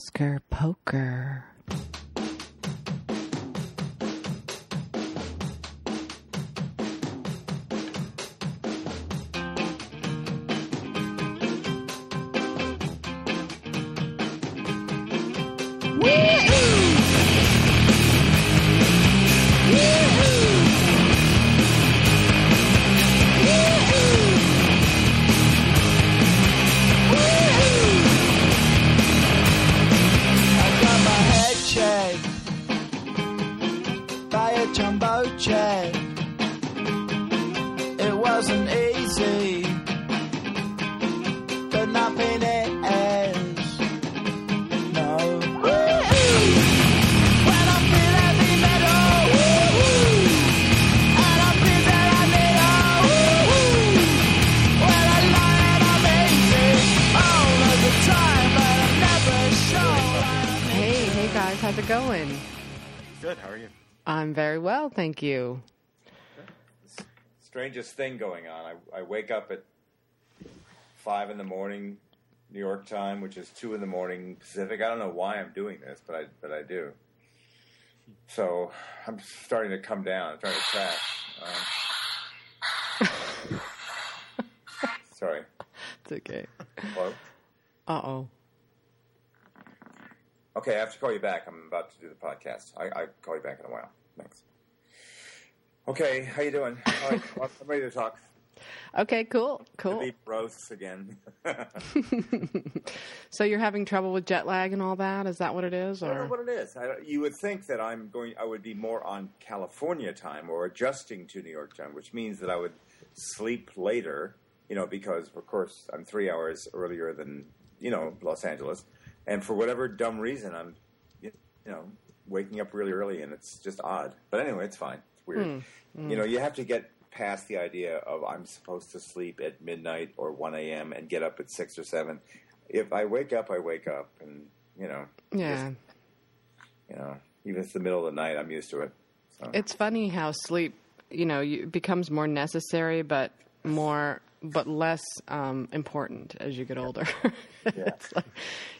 Oscar Poker. Strangest thing going on. I, I wake up at five in the morning, New York time, which is two in the morning Pacific. I don't know why I'm doing this, but I but I do. So I'm starting to come down. I'm trying to crash. Um, sorry. It's okay. Hello. Uh oh. Okay, I have to call you back. I'm about to do the podcast. I I call you back in a while. Thanks. Okay, how you doing? All right, well, I'm ready to talk. Okay, cool, cool. be roasts again. So you're having trouble with jet lag and all that? Is that what it is? I don't know what it is. I, you would think that I'm going. I would be more on California time or adjusting to New York time, which means that I would sleep later. You know, because of course I'm three hours earlier than you know Los Angeles, and for whatever dumb reason, I'm you know waking up really early, and it's just odd. But anyway, it's fine. Weird. Hmm. You know, hmm. you have to get past the idea of I'm supposed to sleep at midnight or 1 a.m. and get up at six or seven. If I wake up, I wake up, and you know, yeah, you know, even if it's the middle of the night, I'm used to it. So. it's funny how sleep, you know, becomes more necessary, but more, but less um, important as you get older. it's like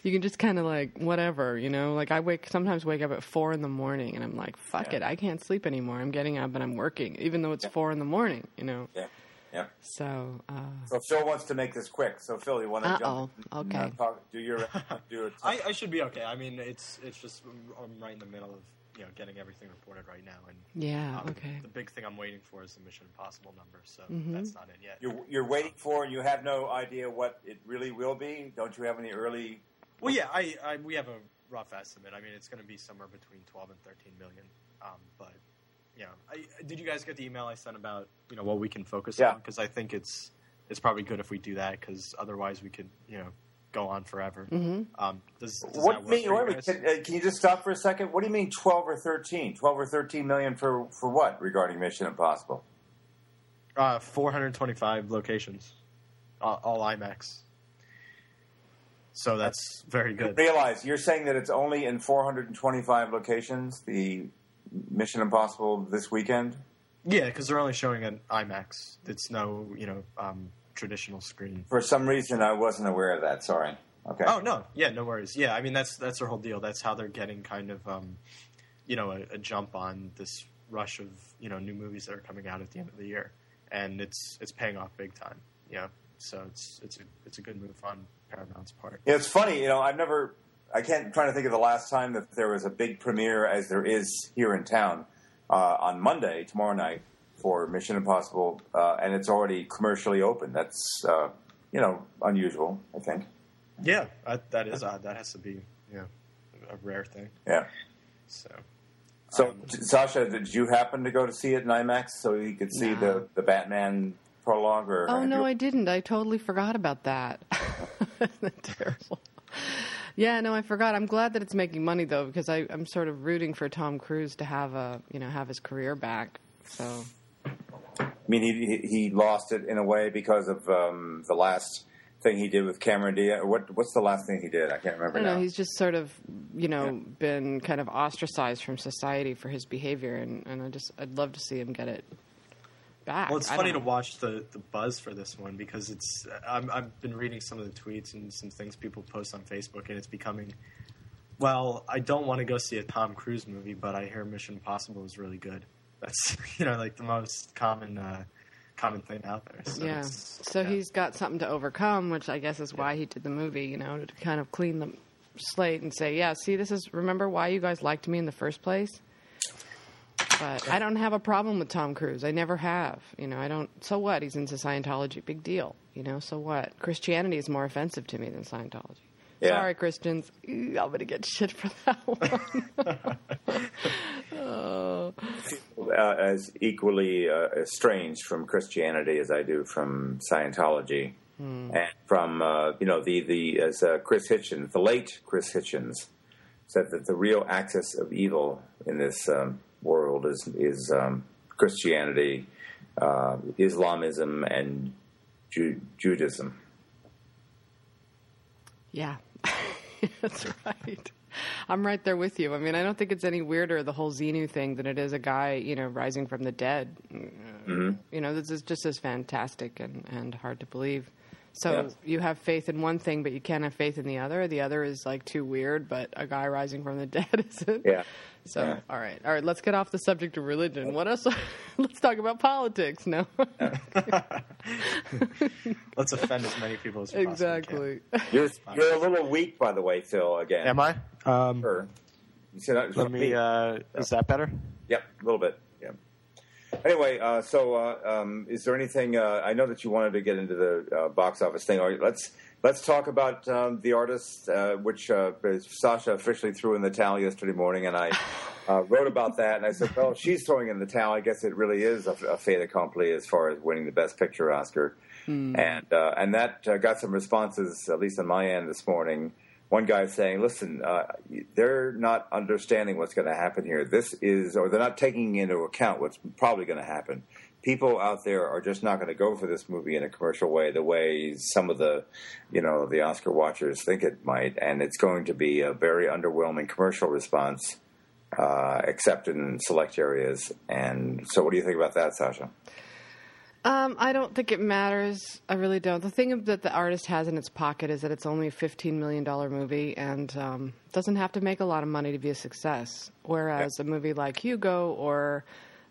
you can just kind of like whatever, you know. Like I wake sometimes wake up at four in the morning, and I'm like, fuck Yeah. it, I can't sleep anymore. I'm getting up and I'm working, even though it's four in the morning, you know. yeah, yeah. So. Uh, So Phil wants to make this quick. So Phil, you want to Uh-oh. jump? in and, Okay. uh, talk, do your do it. I, I should be okay. I mean, it's it's just I'm right in the middle of you know getting everything reported right now, and yeah. um, Okay. the big thing I'm waiting for is the Mission Impossible number, so Mhm. that's not in yet. You're, you're waiting for, and you have no idea what it really will be. Don't you have any early? Well, yeah, I, I we have a rough estimate. I mean, it's going to be somewhere between 12 and 13 million. Um, but you know, I, did you guys get the email I sent about you know what we can focus Yeah. on? Because I think it's it's probably good if we do that because otherwise we could you know go on forever. hmm Um, does, does What that do work you mean? Wait a you minute, guys? can, uh, can you just stop for a second? What do you mean, twelve or thirteen? Twelve or thirteen million for for what regarding Mission Impossible? Uh, 425 locations, all, all IMAX. So that's very good. Realize you're saying that it's only in 425 locations. The Mission Impossible this weekend. Yeah, because they're only showing an IMAX. It's no, you know, um, traditional screen. For some reason, I wasn't aware of that. Sorry. Okay. Oh no, yeah, no worries. Yeah, I mean that's that's their whole deal. That's how they're getting kind of, um, you know, a, a jump on this rush of you know new movies that are coming out at the end of the year, and it's it's paying off big time. Yeah, so it's it's a it's a good move on Paramount's part. Yeah, it's funny. You know, I've never. I can't trying to think of the last time that there was a big premiere, as there is here in town, uh, on Monday, tomorrow night, for Mission Impossible, uh, and it's already commercially open. That's uh, you know unusual. I think. Yeah, that, that is odd. That has to be you know a rare thing. Yeah. So So, Um, Sasha, did you happen to go to see it in IMAX so you could see No. the the Batman prologue? Or Oh no, you- I didn't. I totally forgot about that terrible? Yeah, no, I forgot. I'm glad that it's making money though, because I, I'm sort of rooting for Tom Cruise to have a you know have his career back. So I mean, he he he lost it in a way because of um, the last thing he did with Cameron Diaz. What what's the last thing he did? I can't remember don't know. now. He's just sort of you know been kind of ostracized from society for his behavior, and, and I just I'd love to see him get it back. Well, it's I funny to watch the, the buzz for this one because it's I'm, I've been reading some of the tweets and some things people post on Facebook, and it's becoming Well, I don't want to go see a Tom Cruise movie, but I hear Mission Impossible is really good. That's you know like the most common uh, common thing out there. So yeah. So yeah. he's got something to overcome, which I guess is why he did the movie, you know, to kind of clean the slate and say, yeah, see, this is, remember why you guys liked me in the first place? But I don't have a problem with Tom Cruise. I never have. You know, I don't, so what? He's into Scientology. Big deal. You know, so what? Christianity is more offensive to me than Scientology. Yeah. Sorry, Christians. I'm going to get shit for that one. oh. uh, as equally uh, estranged from Christianity as I do from Scientology, and from uh, you know the the as uh, Chris Hitchens, the late Chris Hitchens, said that the real axis of evil in this um, world is is um, Christianity, uh, Islamism, and Ju- Judaism. Yeah, that's right. I'm right there with you. I mean, I don't think it's any weirder the whole Xenu thing than it is a guy, you know, rising from the dead. Mm-hmm. You know, this is just as fantastic and, and hard to believe. So Yeah. you have faith in one thing, but you can't have faith in the other. The other is like too weird, but a guy rising from the dead isn't. Yeah. So, Yeah. all right, all right. Let's get off the subject of religion. What else? let's talk about politics. now. let's offend as many people as we possibly exactly. You're you're a little weak, by the way, Phil. Again. Am I? Um, Sure. You said that- let me. Uh, is that better? Yep, a little bit. Yeah. Anyway, uh, so uh, um, is there anything? Uh, I know that you wanted to get into the uh, box office thing. All right, let's let's talk about um, the artist, uh, which uh, Sasha officially threw in the towel yesterday morning, and I uh, wrote about that. And I said, well, she's throwing in the towel. I guess it really is a, a fait accompli as far as winning the Best Picture Oscar. And uh, and that uh, got some responses, at least on my end this morning. One guy saying, "Listen, uh, they're not understanding what's going to happen here. This is, or they're not taking into account what's probably going to happen. People out there are just not going to go for this movie in a commercial way, the way some of the, you know, the Oscar watchers think it might, and it's going to be a very underwhelming commercial response, uh, except in select areas. And so, what do you think about that, Sasha? Um, I don't think it matters. I really don't. The thing that the artist has in its pocket is that it's only a fifteen million dollar movie and um, doesn't have to make a lot of money to be a success. Whereas a movie like Hugo or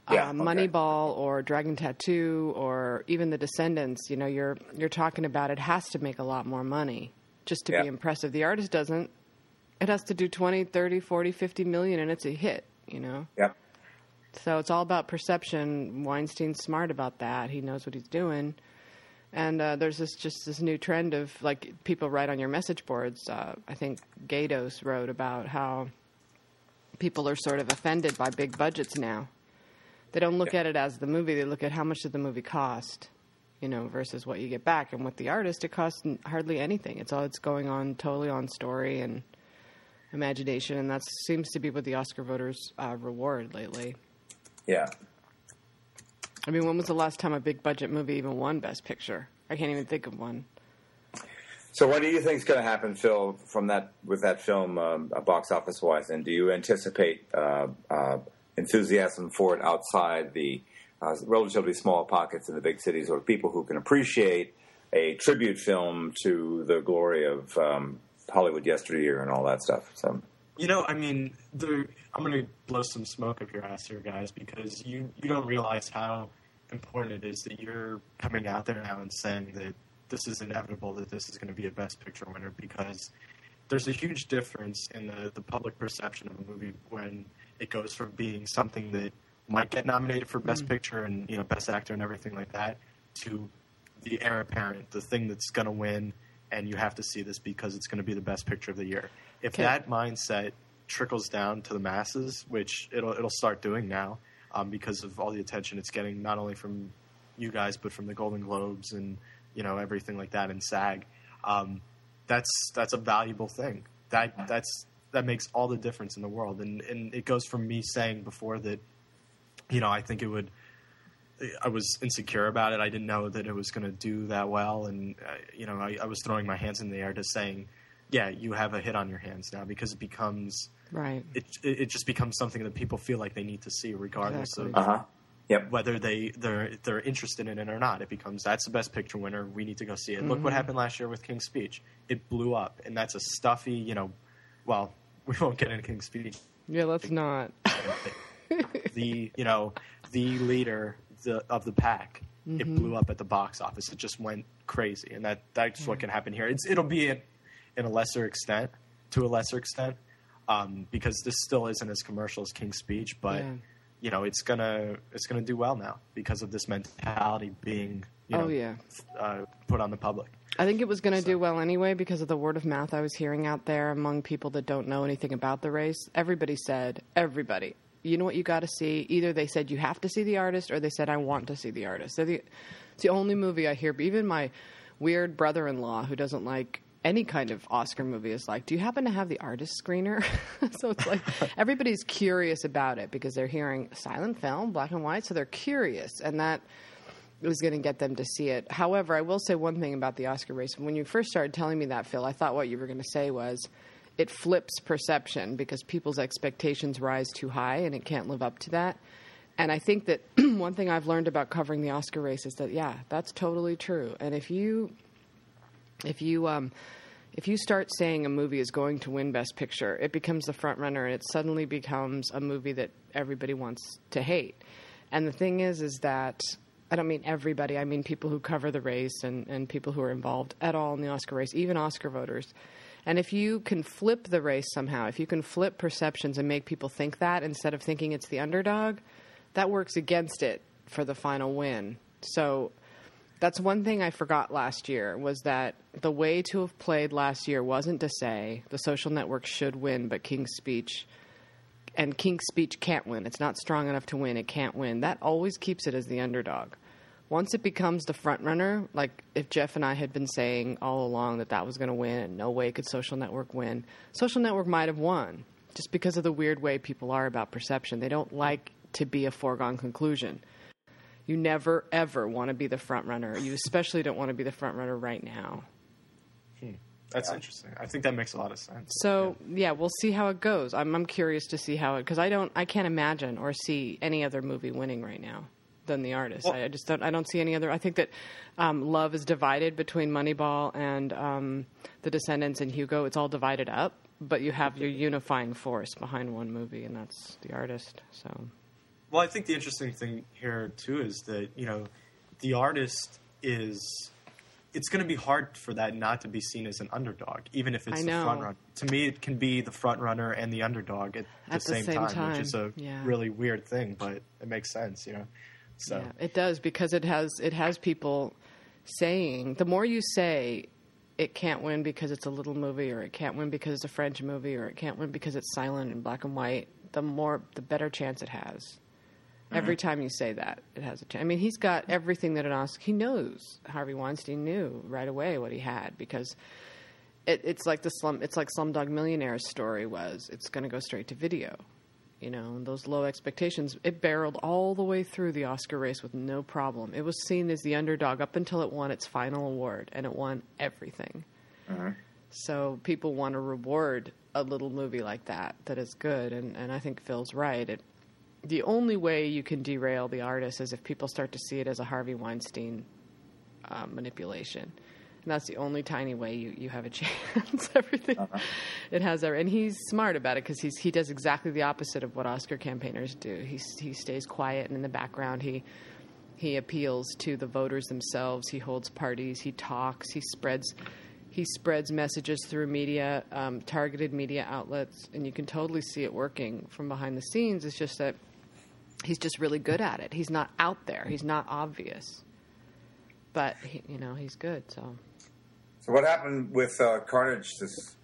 uh, Yeah, okay. Moneyball or Dragon Tattoo or even The Descendants, you know, you're you're talking about it has to make a lot more money just to Yeah. be impressive. The artist doesn't. It has to do 20, 30, 40, 50 million and it's a hit, you know. Yep. So it's all about perception. Weinstein's smart about that. He knows what he's doing. And uh, there's this just this new trend of like people write on your message boards. Uh, I think Gatos wrote about how people are sort of offended by big budgets now. They don't look Yeah. at it as the movie; they look at how much did the movie cost, you know, versus what you get back. And with the artist, it costs hardly anything. It's all it's going on totally on story and imagination, and that seems to be what the Oscar voters uh, reward lately. Yeah. I mean, when was the last time a big budget movie even won Best Picture? I can't even think of one. So, what do you think is going to happen, Phil, from that with that film, um, uh, box office wise? And do you anticipate uh, uh, enthusiasm for it outside the uh, relatively small pockets in the big cities, or people who can appreciate a tribute film to the glory of um, Hollywood yesteryear and all that stuff? So, You know, I mean, there, I'm going to blow some smoke up your ass here, guys, because you, you don't realize how important it is that you're coming out there now and saying that this is inevitable, that this is going to be a Best Picture winner, because there's a huge difference in the, the public perception of a movie when it goes from being something that might get nominated for Best Picture and you know Best Actor and everything like that to the heir apparent, the thing that's going to win, and you have to see this because it's going to be the Best Picture of the year. If Okay. that mindset trickles down to the masses, which it'll it'll start doing now, um, because of all the attention it's getting, not only from you guys but from the Golden Globes and you know everything like that and SAG. Um, that's that's a valuable thing. That that's that makes all the difference in the world. And and it goes from me saying before that, you know, I think it would. I was insecure about it. I didn't know that it was going to do that well, and uh, you know, I, I was throwing my hands in the air to saying, "Yeah, you have a hit on your hands now," because it becomes Right. it it it just becomes something that people feel like they need to see, regardless Exactly. uh of huh. Yep. whether they they're they're interested in it or not. It becomes that's the best picture winner. We need to go see it. Look what happened last year with King's Speech. It blew up, and that's a stuffy, you know, well, we won't get into King's Speech. Yeah, let's not. the you know the leader the, of the pack. It Mm-hmm. blew up at the box office. It just went crazy, and that that's what can happen here. It's it'll be in, in a lesser extent, to a lesser extent, um, because this still isn't as commercial as King's Speech, but Yeah. you know it's gonna it's gonna do well now because of this mentality being you know, Oh, yeah. uh, put on the public. I think it was going to do well anyway because of the word of mouth I was hearing out there among people that don't know anything about the race. Everybody said, everybody, you know what you got to see? Either they said you have to see the artist or they said I want to see the artist. The, it's the only movie I hear. Even my weird brother in law who doesn't like any kind of Oscar movie is like, do you happen to have the artist screener? so it's like everybody's curious about it because they're hearing silent film, black and white, so they're curious. And that was going to get them to see it. However, I will say one thing about the Oscar race. When you first started telling me that, Phil, I thought what you were going to say was it flips perception because people's expectations rise too high and it can't live up to that. And I think that one thing I've learned about covering the Oscar race is that yeah, that's totally true. And if you if you um, if you start saying a movie is going to win Best Picture, it becomes the front runner, and it suddenly becomes a movie that everybody wants to hate. And the thing is, is that I don't mean everybody. I mean people who cover the race and, and people who are involved at all in the Oscar race, even Oscar voters. And if you can flip the race somehow, if you can flip perceptions and make people think that instead of thinking it's the underdog, that works against it for the final win. So that's one thing I forgot last year was that the way to have played last year wasn't to say the social network should win, but King's Speech and King's Speech can't win. It's not strong enough to win. It can't win. That always keeps it as the underdog. Once it becomes the front runner, like if Jeff and I had been saying all along that that was going to win and no way could Social Network win, Social Network might have won just because of the weird way people are about perception. They don't like to be a foregone conclusion. You never ever want to be the front runner. You especially don't want to be the front runner right now. That's interesting. I think that makes a lot of sense. So yeah, we'll see how it goes. I'm I'm curious to see how it because I don't I can't imagine or see any other movie winning right now than The Artist. Well- I, I just don't I don't see any other. I think that um, love is divided between Moneyball and um, The Descendants and Hugo. It's all divided up, but you have your unifying force behind one movie, and that's The Artist. So Well, I think the interesting thing here too is that you know the artist is. It's going to be hard for that not to be seen as an underdog, even if it's the front runner. To me, it can be the front runner and the underdog at, At the, same, same time, which is a yeah. really weird thing, but it makes sense, you know. So Yeah, it does because it has it has people saying the more you say it can't win because it's a little movie or it can't win because it's a French movie or it can't win because it's silent and black and white, the more the better chance it has. Every uh-huh. time you say that, it has a chance. I mean, he's got everything that an Oscar. He knows Harvey Weinstein knew right away what he had because it, it's like the slum. It's like Slumdog Millionaire's story was. It's going to go straight to video. You know, and those low expectations. It barreled all the way through the Oscar race with no problem. It was seen as the underdog up until it won its final award, and it won everything. Uh-huh. So people want to reward a little movie like that that is good, and, and I think Phil's right. It, the only way you can derail the artist is if people start to see it as a Harvey Weinstein uh, manipulation. And that's the only tiny way you, you have a chance. Everything it has, every, and he's smart about it because he's he does exactly the opposite of what Oscar campaigners do. He he stays quiet and in the background. He he appeals to the voters themselves. He holds parties. He talks. He spreads he spreads messages through media, um, targeted media outlets, and you can totally see it working from behind the scenes. It's just that he's just really good at it. He's not out there. He's not obvious, but he, you know he's good. So So what happened with uh, Carnage this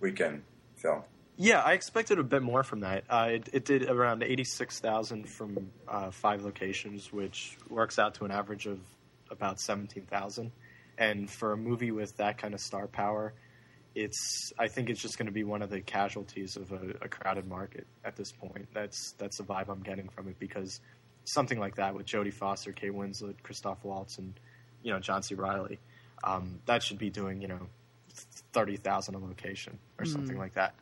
weekend, Phil? Yeah, I expected a bit more from that. Uh, it, it did around eighty-six thousand from uh, five locations, which works out to an average of about seventeen thousand. And for a movie with that kind of star power, it's I think it's just going to be one of the casualties of a, a crowded market at this point. That's that's the vibe I'm getting from it because something like that with Jodie Foster, Kate Winslet, Christoph Waltz, and you know John C. Reilly, um, that should be doing you know thirty thousand a location or something like that.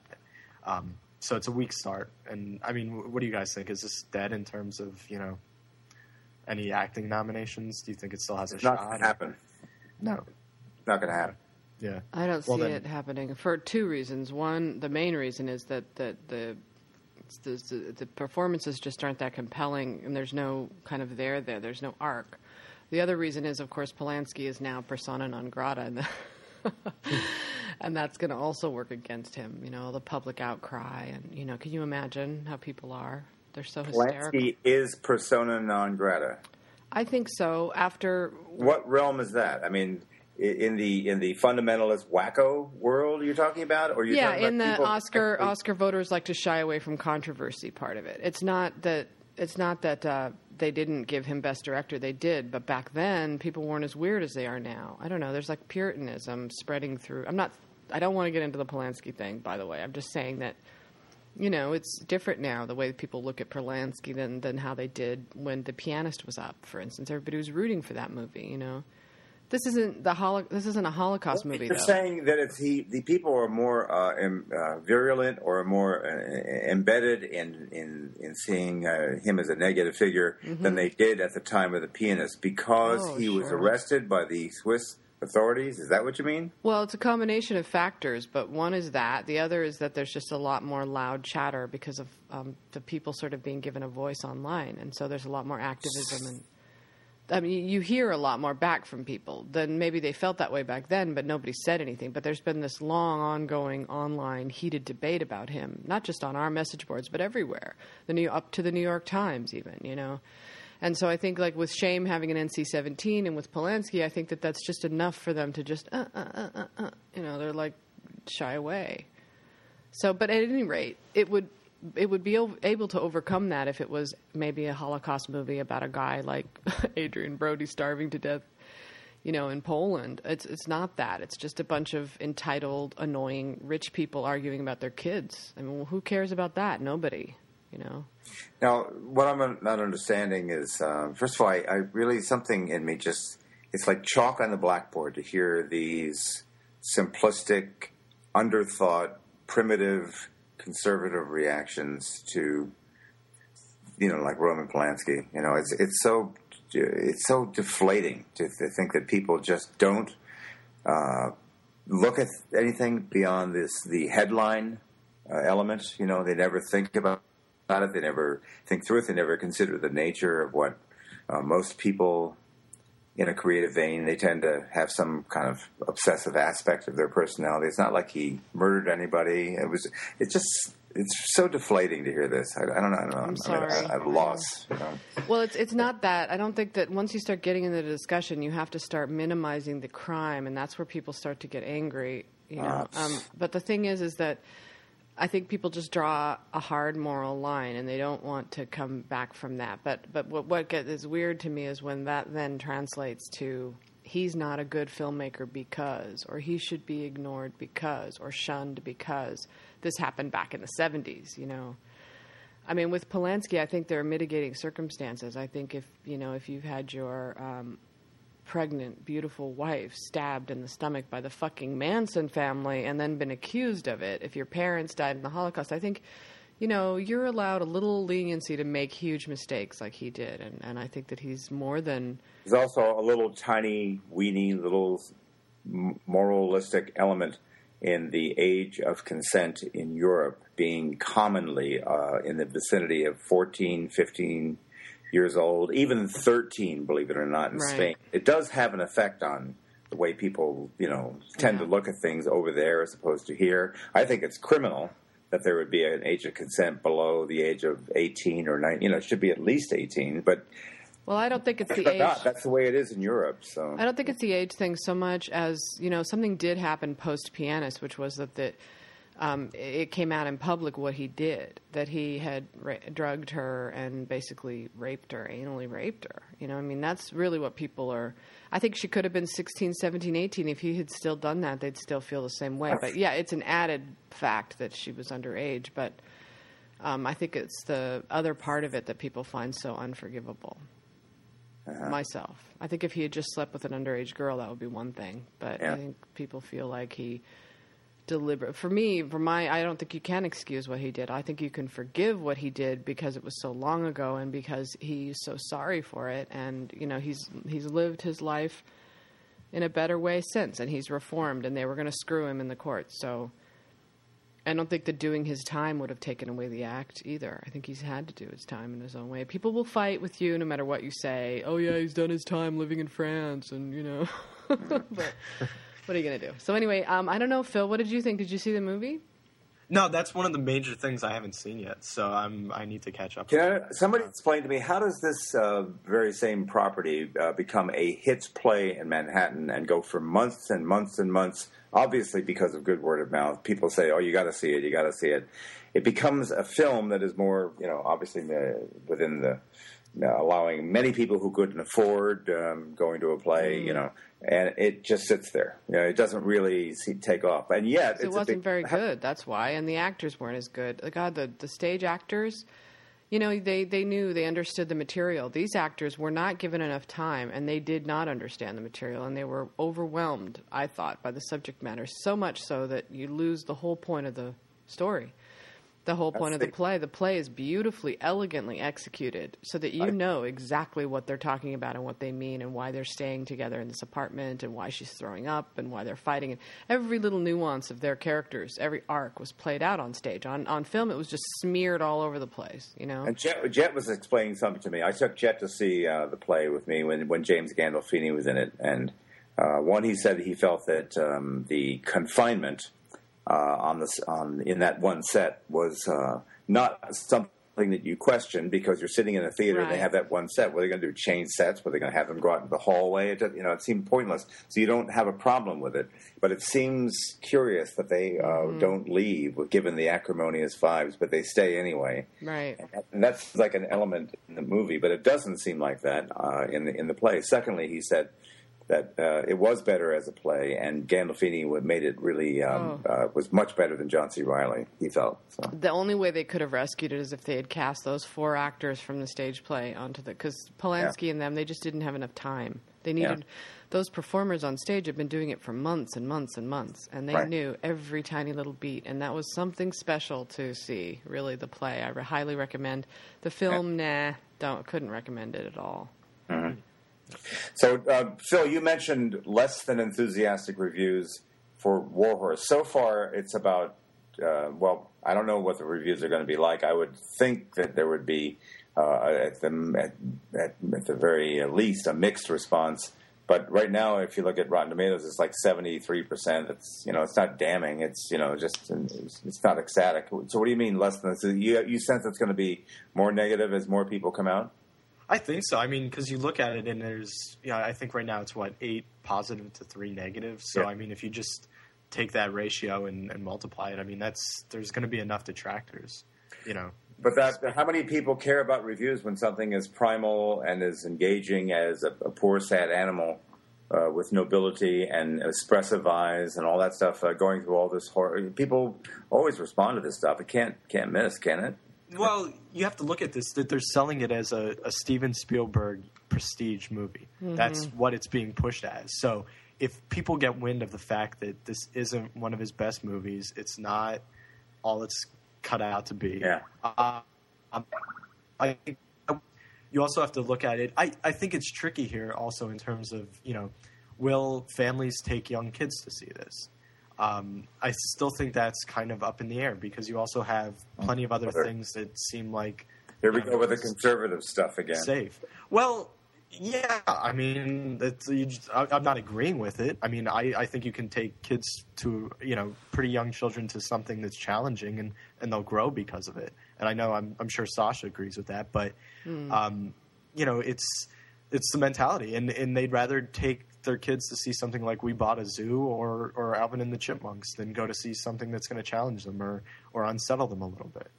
Um, so it's a weak start, and I mean, what do you guys think? Is this dead in terms of you know any acting nominations? Do you think it still has a It's not shot? going to happen. No. Not going to happen. Yeah. I don't Well, see then- it happening for two reasons. One, the main reason is that that the the, the the performances just aren't that compelling, and there's no kind of there there. There's no arc. The other reason is, of course, Polanski is now persona non grata, and the, and that's going to also work against him. You know, the public outcry, and you know, can you imagine how people are? They're so hysterical. Polanski is persona non grata. I think so. After What realm is that? I mean, i- in the in the fundamentalist wacko world you're talking about, or you're yeah, in the Oscar Oscar voters like to shy away from controversy part of it. It's not that it's not that uh, they didn't give him best director. They did, but back then people weren't as weird as they are now. I don't know. There's like puritanism spreading through. I'm not. I don't want to get into the Polanski thing, by the way. I'm just saying that. You know, it's different now the way people look at Polanski than than how they did when The Pianist was up. For instance, everybody was rooting for that movie. You know, this isn't the holo- This isn't a Holocaust movie. You're saying that it's he, the people are more uh, em, uh, virulent or more uh, embedded in in in seeing uh, him as a negative figure than they did at the time of the pianist because Mm-hmm. Oh, he was arrested by the Swiss authorities. Is that what you mean? Well, it's a combination of factors, but one is that. The other is that there's just a lot more loud chatter because of um, the people sort of being given a voice online, and so there's a lot more activism and. I mean, you hear a lot more back from people than maybe they felt that way back then, but nobody said anything. But there's been this long, ongoing, online, heated debate about him, not just on our message boards, but everywhere. The New up to the New York Times, even you know. And so I think, like with Shame having an NC-17, and with Polanski, I think that that's just enough for them to just, uh, uh, uh, uh, uh, you know, they're like shy away. So, but at any rate, it would it would be able to overcome that if it was maybe a Holocaust movie about a guy like Adrien Brody starving to death, you know, in Poland. It's it's not that. It's just a bunch of entitled, annoying rich people arguing about their kids. I mean, well, who cares about that? Nobody. You know. Now, what I'm not understanding is, uh, first of all, I, I really something in me just it's like chalk on the blackboard to hear these simplistic, underthought, primitive, conservative reactions to, you know, like Roman Polanski. You know, it's it's so it's so deflating to, to think that people just don't uh, look at anything beyond this the headline uh, element. You know, they never think about it. They never think through it. They never consider the nature of what uh, most people in a creative vein. They tend to have some kind of obsessive aspect of their personality. It's not like he murdered anybody. It was. It's just. It's so deflating to hear this. I, I don't know. I don't know. I'm, sorry. at, at a loss. You know? Well, it's it's not that. I don't think that once you start getting into the discussion, you have to start minimizing the crime, and that's where people start to get angry. You know. Ah. Um, but the thing is, is that I think people just draw a hard moral line, and they don't want to come back from that. But but what what get, is weird to me is when that then translates to he's not a good filmmaker because, or he should be ignored because, or shunned because. This happened back in the '70s, you know. I mean, with Polanski, I think there are mitigating circumstances. I think if you know if you've had your um, pregnant, beautiful wife stabbed in the stomach by the fucking Manson family and then been accused of it, if your parents died in the Holocaust, I think you know you're allowed a little leniency to make huge mistakes like he did, and and I think that he's more than There's also a little tiny, weeny, little moralistic element in the age of consent in Europe being commonly uh, in the vicinity of 14, 15 years old, even 13, believe it or not, in Right. Spain. It does have an effect on the way people, you know, tend Yeah. to look at things over there as opposed to here. I think it's criminal that there would be an age of consent below the age of 18 or 19. You know, it should be at least 18, but, well, I don't think it's the age. not. That's the way it is in Europe. So I don't think it's the age thing so much as you know something did happen post pianist, which was that the um, it came out in public what he did that he had ra- drugged her and basically raped her, anally raped her. You know, I mean that's really what people are. I think she could have been 16, 17, 18. If he had still done that, they'd still feel the same way. But yeah, it's an added fact that she was underage. But um, I think it's the other part of it that people find so unforgivable myself. I think if he had just slept with an underage girl, that would be one thing. But Yeah. I think people feel like he deliberate. For me, for my, I don't think you can excuse what he did. I think you can forgive what he did because it was so long ago and because he's so sorry for it. And you know, he's he's lived his life in a better way since, and he's reformed, and they were going to screw him in the court, So I don't think that doing his time would have taken away the act either. I think he's had to do his time in his own way. People will fight with you no matter what you say. Oh yeah, he's done his time living in France, and you know. but what are you gonna do? So anyway, um, I don't know, Phil. What did you think? Did you see the movie? No, that's one of the major things I haven't seen yet, so I'm I need to catch up. Can I, somebody explain to me how does this uh, very same property uh, become a hit play in Manhattan and go for months and months and months? Obviously, because of good word of mouth, people say, "Oh, you got to see it, you got to see it." It becomes a film that is more, you know, obviously uh, within the uh, allowing many people who couldn't afford um, going to a play, you know, and it just sits there. You know, it doesn't really take off, and yet it wasn't big- very good. That's why, and the actors weren't as good. God, the the stage actors, you know, they they knew they understood the material. These actors were not given enough time, and they did not understand the material, and they were overwhelmed. I thought by the subject matter so much so that you lose the whole point of the story. The whole point of the play. The play is beautifully, elegantly executed so that you know exactly what they're talking about and what they mean and why they're staying together in this apartment and why she's throwing up and why they're fighting. And every little nuance of their characters, every arc was played out on stage. On on film, it was just smeared all over the place. You know. And Jet, Jet was explaining something to me. I took Jet to see uh, the play with me when, when James Gandolfini was in it. And uh, one, he said he felt that um, the confinement on this on in that one set was uh, not something that you question because you're sitting in a theater and they have that one set. Are they going to do? Change sets? Were they going to have them go out into the hallway? It, you know, it seemed pointless. So you don't have a problem with it. But it seems curious that they uh, Mm-hmm. don't leave, given the acrimonious vibes, but they stay anyway. Right. And that's like an element in the movie, but it doesn't seem like that uh, in the in the play. Secondly, he said that uh, it was better as a play, and Gandolfini made it really um, Oh. uh, was much better than John C. Reilly. He felt so. The only way they could have rescued it is if they had cast those four actors from the stage play onto the because Polanski and them they just didn't have enough time. They needed those performers on stage had been doing it for months and months and months, and they Right. knew every tiny little beat, and that was something special to see. Really, the play I re- highly recommend. The film, nah, don't couldn't recommend it at all. So, uh, Phil, you mentioned less than enthusiastic reviews for Warhorse. So far, it's about, uh, well, I don't know what the reviews are going to be like. I would think that there would be, uh, at, the, at, at, the very least, a mixed response. But right now, if you look at Rotten Tomatoes, it's like seventy three percent. It's you know, it's not damning. It's you know, just it's, not ecstatic. So, what do you mean less than? So you you sense it's going to be more negative as more people come out? I think so. I mean, because you look at it and there's, yeah, I think right now it's what eight positive to three negative. So Yeah. I mean, if you just take that ratio and, and multiply it, I mean, that's there's going to be enough detractors, you know. But that, how many people care about reviews when something is primal and as engaging as a, a poor, sad animal uh, with nobility and expressive eyes and all that stuff, uh, going through all this horror? People always respond to this stuff. It can't can't miss, can it? Well, you have to look at this that they're selling it as a, a Steven Spielberg prestige movie. That's what it's being pushed as. So if people get wind of the fact that this isn't one of his best movies, it's not all it's cut out to be. Yeah. Uh, um, I you also have to look at it. I, I think it's tricky here also in terms of, you know, will families take young kids to see this? Um, I still think that's kind of up in the air because you also have plenty of other Other- things that seem like Here we go with the conservative stuff again. safe. Well, yeah, I mean, that's, you just, I, I'm not agreeing with it. I mean, I, I think you can take kids to, you know, pretty young children to something that's challenging and, and they'll grow because of it. And I know I'm, I'm sure Sasha agrees with that, but, um, you know, it's, it's the mentality and, and they'd rather take their kids to see something like We Bought a Zoo or, or Alvin and the Chipmunks than go to see something that's going to challenge them or, or unsettle them a little bit.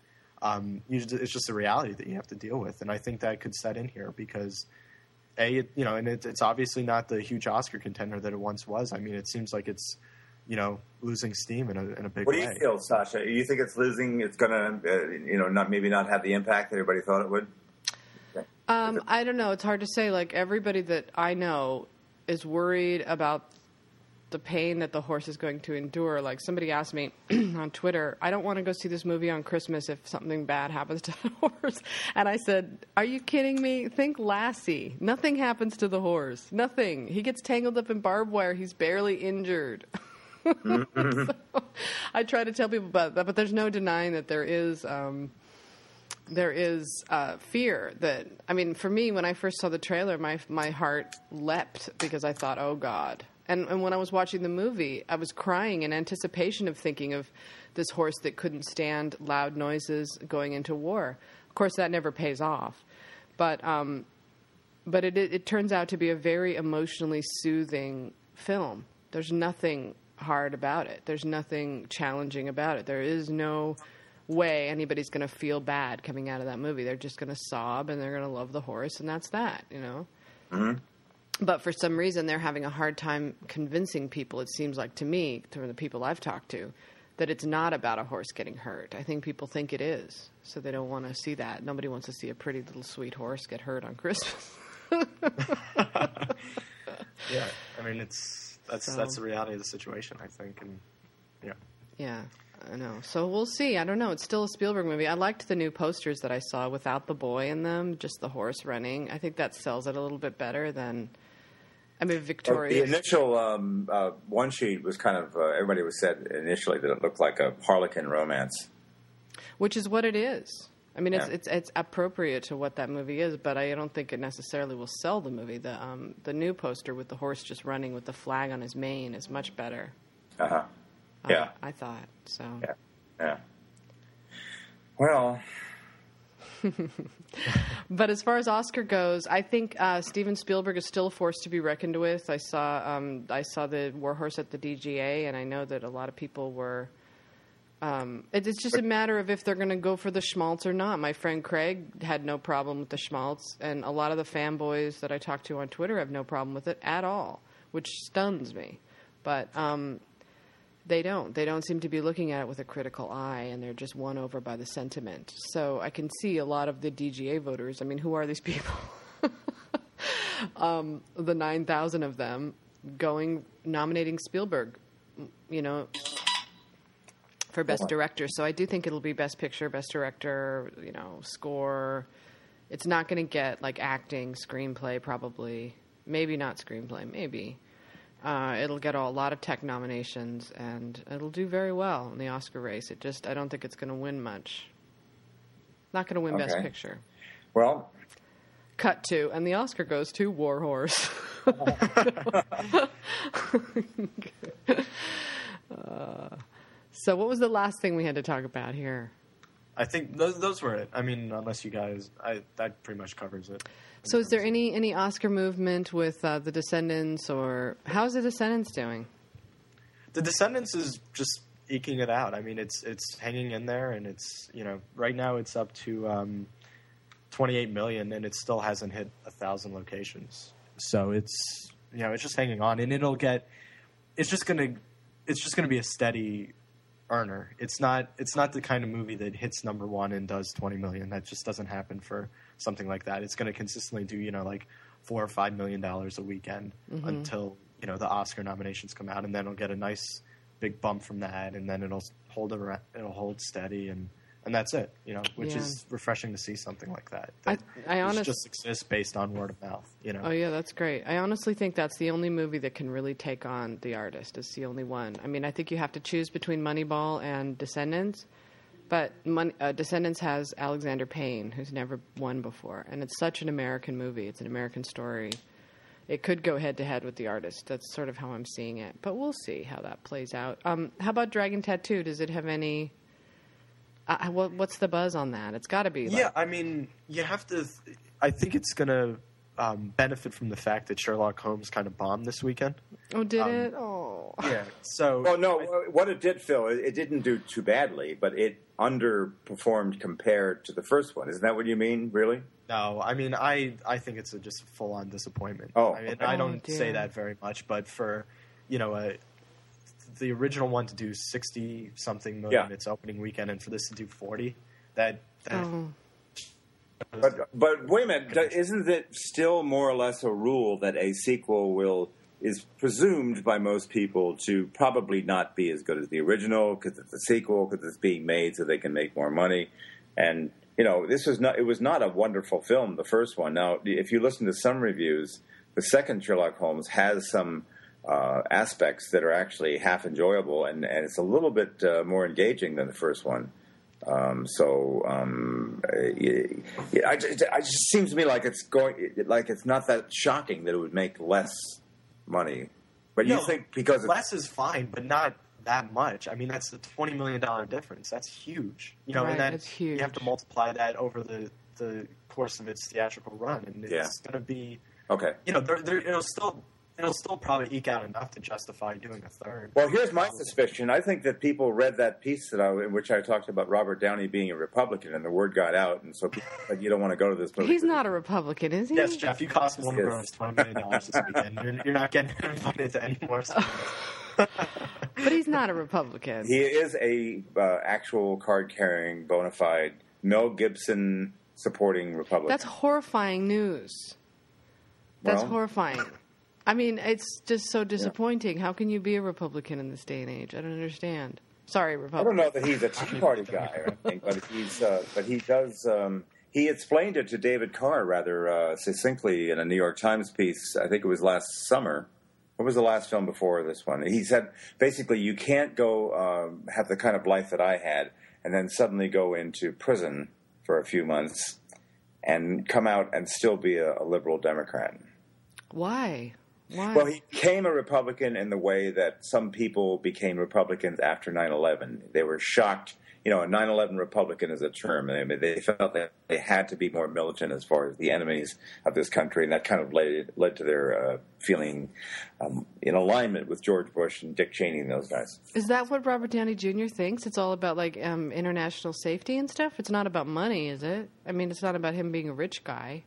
Um, you, just- it's just a reality that you have to deal with. And I think that could set in here because a it, you know, and it, it's obviously not the huge Oscar contender that it once was. I mean, it seems like it's you know losing steam in a in a big way. What do way. you feel, Sasha? You think it's losing? It's going to, uh, you know, not maybe not have the impact that everybody thought it would. Um, I don't know. It's hard to say. Like everybody that I know is worried about the pain that the horse is going to endure. Like somebody asked me on Twitter, I don't want to go see this movie on Christmas if something bad happens to the horse. And I said, Are you kidding me? Think Lassie. Nothing happens to the horse. Nothing. He gets tangled up in barbed wire. He's barely injured. so, I try to tell people about that, but there's no denying that there is. Um, there is uh, fear that I mean, for me, when I first saw the trailer, my my heart leapt because I thought, "Oh God!" And and when I was watching the movie, I was crying in anticipation of thinking of this horse that couldn't stand loud noises going into war. Of course, that never pays off, but um, but it, it it turns out to be a very emotionally soothing film. There's nothing hard about it. There's nothing challenging about it. There is no way anybody's going to feel bad coming out of that movie. They're just going to sob and they're going to love the horse, and that's that, you know. Mm-hmm. But for some reason, they're having a hard time convincing people. It seems like to me, from the people I've talked to, that it's not about a horse getting hurt. I think people think it is, so they don't want to see that. Nobody wants to see a pretty little sweet horse get hurt on Christmas. Yeah, I mean it's that's So- that's the reality of the situation, I think, and yeah. Yeah, I know. So we'll see. I don't know. It's still a Spielberg movie. I liked the new posters that I saw without the boy in them, just the horse running. I think that sells it a little bit better than. I mean, Victoria. the initial um, uh, one sheet was kind of uh, everybody was said initially that it looked like a Harlequin romance. which is what it is. I mean, it's Yeah. it's it's appropriate to what that movie is, but I don't think it necessarily will sell the movie. The um the new poster with the horse just running with the flag on his mane is much better. Uh huh. Yeah. I thought so. Yeah. Yeah. Well, But as far as Oscar goes, I think uh, Steven Spielberg is still a force to be reckoned with. I saw um, I saw the Warhorse at the DGA, and I know that a lot of people were. Um, it, it's just a matter of if they're going to go for the schmaltz or not. My friend Craig had no problem with the schmaltz, and a lot of the fanboys that I talked to on Twitter have no problem with it at all, which stuns me. But um, they don't. They don't seem to be looking at it with a critical eye, and they're just won over by the sentiment. So I can see a lot of the DGA voters. I mean, who are these people? um, the nine thousand of them going nominating Spielberg. You know, for best director. So I do think it'll be best picture, best director. You know, score. It's not going to get like acting, screenplay, probably. Maybe not screenplay. Maybe. Uh, it'll get a lot of tech nominations, and it'll do very well in the Oscar race. It just, I don't think it's going to win much. Not going to win Best Picture. well, Cut to, and the Oscar goes to Warhorse. uh, so, what was the last thing we had to talk about here? I think those those were it. I mean, unless you guys, I that pretty much covers it. So, is there any any Oscar movement with uh, the Descendants, or how's the Descendants doing? The Descendants is just eking it out. I mean, it's it's hanging in there, and it's you know right now it's up to um, 28 million, and it still hasn't hit a thousand locations. So it's you know it's just hanging on, and it'll get. It's just gonna, it's just gonna be a steady earner. It's not it's not the kind of movie that hits number one and does 20 million. That just doesn't happen for something like that. It's going to consistently do you know like four or five million dollars a weekend mm-hmm. until you know the Oscar nominations come out, and then it'll get a nice big bump from that, and then it'll hold a, it'll hold steady, and and that's it. You know, which Yeah. is refreshing to see something like that. I- that I is honest- just exists based on word of mouth. You know, Oh yeah, that's great. I honestly think that's the only movie that can really take on the artist. It's the only one. I mean, I think you have to choose between Moneyball and Descendants, but Mon- uh, Descendants has Alexander Payne, who's never won before, and it's such an American movie. It's an American story. It could go head to head with the artist. That's sort of how I'm seeing it, but we'll see how that plays out. Um, how about Dragon Tattoo? Does it have any? Uh, what, what's the buzz on that? It's got to be. Like, Yeah, I mean, you have to. I think it's going to um, benefit from the fact that Sherlock Holmes kind of bombed this weekend. Oh, did um, it? Oh. Yeah. So. well, no. What it did, Phil, it, it didn't do too badly, but it underperformed compared to the first one. Isn't that what you mean? Really? No, I mean, I I think it's a just full on disappointment. Oh, I mean, okay. I Oh, don't dear. say that very much, but for you know, uh, the original one to do sixty something million Yeah. its opening weekend, and for this to do forty, that. that Oh. But but wait a minute, isn't it still more or less a rule that a sequel will is presumed by most people to probably not be as good as the original because it's a sequel because it's being made so they can make more money. And you know, this was not it was not a wonderful film. The first one. Now, if you listen to some reviews, the second Sherlock Holmes has some. Uh, aspects that are actually half enjoyable, and, and it's a little bit uh, more engaging than the first one. Um, so um, it, it, it, it just seems to me like it's going like it's not that shocking that it would make less money. But you No, think because it's, less is fine, but not that much. I mean, that's a twenty million dollar difference. That's huge. You know, Right, and then it's you have to multiply that over the the course of its theatrical run, and it's Yeah. going to be, okay. you know, there, there, it'll still it'll still probably eke out enough to justify doing a third. Well, here's my suspicion. I think that people read that piece that I, in which I talked about Robert Downey being a Republican, and the word got out, and so people said, "You don't want to go to this movie." He's not a Republican, is he? Yes, Jeff, you cost Warner Yes. Bros. twenty million dollars this weekend. You're, you're not getting invited to any more. But he's not a Republican. He is a uh, actual card carrying, bona fide Mel Gibson supporting Republican. That's horrifying news. That's Well- horrifying. I mean, it's just so disappointing. How can you be a Republican in this day and age? I don't understand. Sorry, Republican. I don't know that he's a Tea Party guy or anything, but he's uh, but he does. Um, he explained it to David Carr rather uh, succinctly in a New York Times piece. I think it was last summer. What was the last film before this one? He said basically you can't go um, have the kind of life that I had and then suddenly go into prison for a few months and come out and still be a, a liberal Democrat. Why? Well, he became a Republican in the way that some people became Republicans after 9 11. They were shocked. You know, a 9 11 Republican is a term. I mean, they felt that they had to be more militant as far as the enemies of this country, and that kind of led, led to their uh, feeling um, in alignment with George Bush and Dick Cheney and those guys. Is that what Robert Downey Jr. thinks? It's all about like um, international safety and stuff. It's not about money, is it? I mean, it's not about him being a rich guy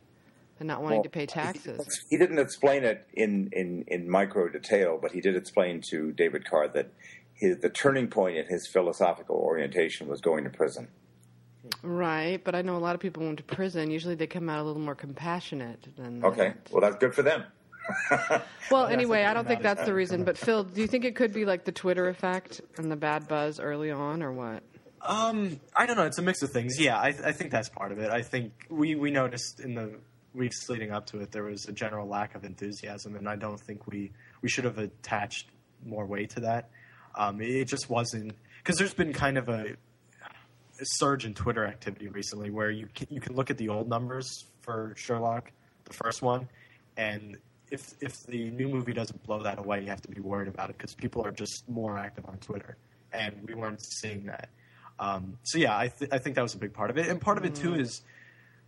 and not wanting Well, to pay taxes. He didn't explain it in, in, in micro detail, but he did explain to David Carr that his, the turning point in his philosophical orientation was going to prison. Right, but I know a lot of people went to prison. Usually, they come out a little more compassionate than. Okay, well, that's good for them. Well, that's anyway, I don't think that's the reason. But Phil, do you think it could be like the Twitter effect and the bad buzz early on, or what? Um, I don't know. It's a mix of things. Yeah, I, I think that's part of it. I think we, we noticed in the weeks leading up to it there was a general lack of enthusiasm, and I don't think we we should have attached more weight to that. Um, it just wasn't because there's been kind of a, a surge in Twitter activity recently where you can, you can look at the old numbers for Sherlock, the first one, and if if the new movie doesn't blow that away, you have to be worried about it because people are just more active on Twitter, and we weren't seeing that. Um, so yeah, I, th- I think that was a big part of it, and part of it too is,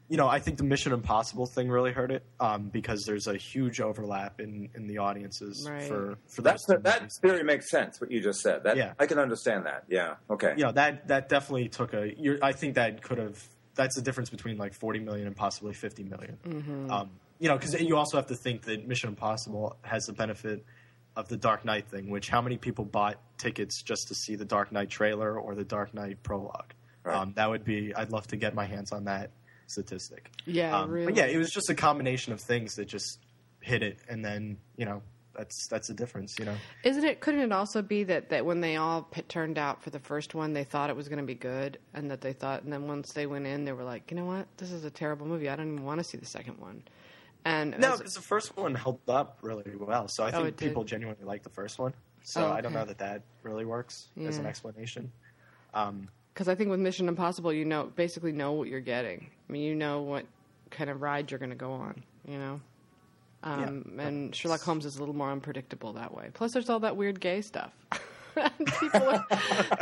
you know, I think the Mission Impossible thing really hurt it um, because there's a huge overlap in, in the audiences Right. for for That's those that movies. theory makes sense. What you just said. That Yeah. I can understand that. Yeah. Okay. you know that that definitely took a. You're, I think that could have. That's the difference between like 40 million and possibly 50 million. Um, you know, because you also have to think that Mission Impossible has the benefit of the Dark Knight thing. Which how many people bought tickets just to see the Dark Knight trailer or the Dark Knight prologue? Right. Um, that would be. I'd love to get my hands on that statistic. Yeah, Um, really. But yeah, it was just a combination of things that just hit it, and then you know that's that's the difference. You know. Isn't it? Couldn't it also be that, that when they all p- turned out for the first one, they thought it was going to be good, and that they thought, and then once they went in, they were like, you know what, this is a terrible movie. I don't even want to see the second one. And No, because the first one held up really well. So I Oh, think it did? people genuinely like the first one. So Oh, I don't know that that really works as an explanation. Um, because I think with Mission Impossible, you know, basically know what you're getting. I mean, you know what kind of ride you're going to go on. You know, um, and Sherlock Holmes is a little more unpredictable that way. Plus, there's all that weird gay stuff. People, are,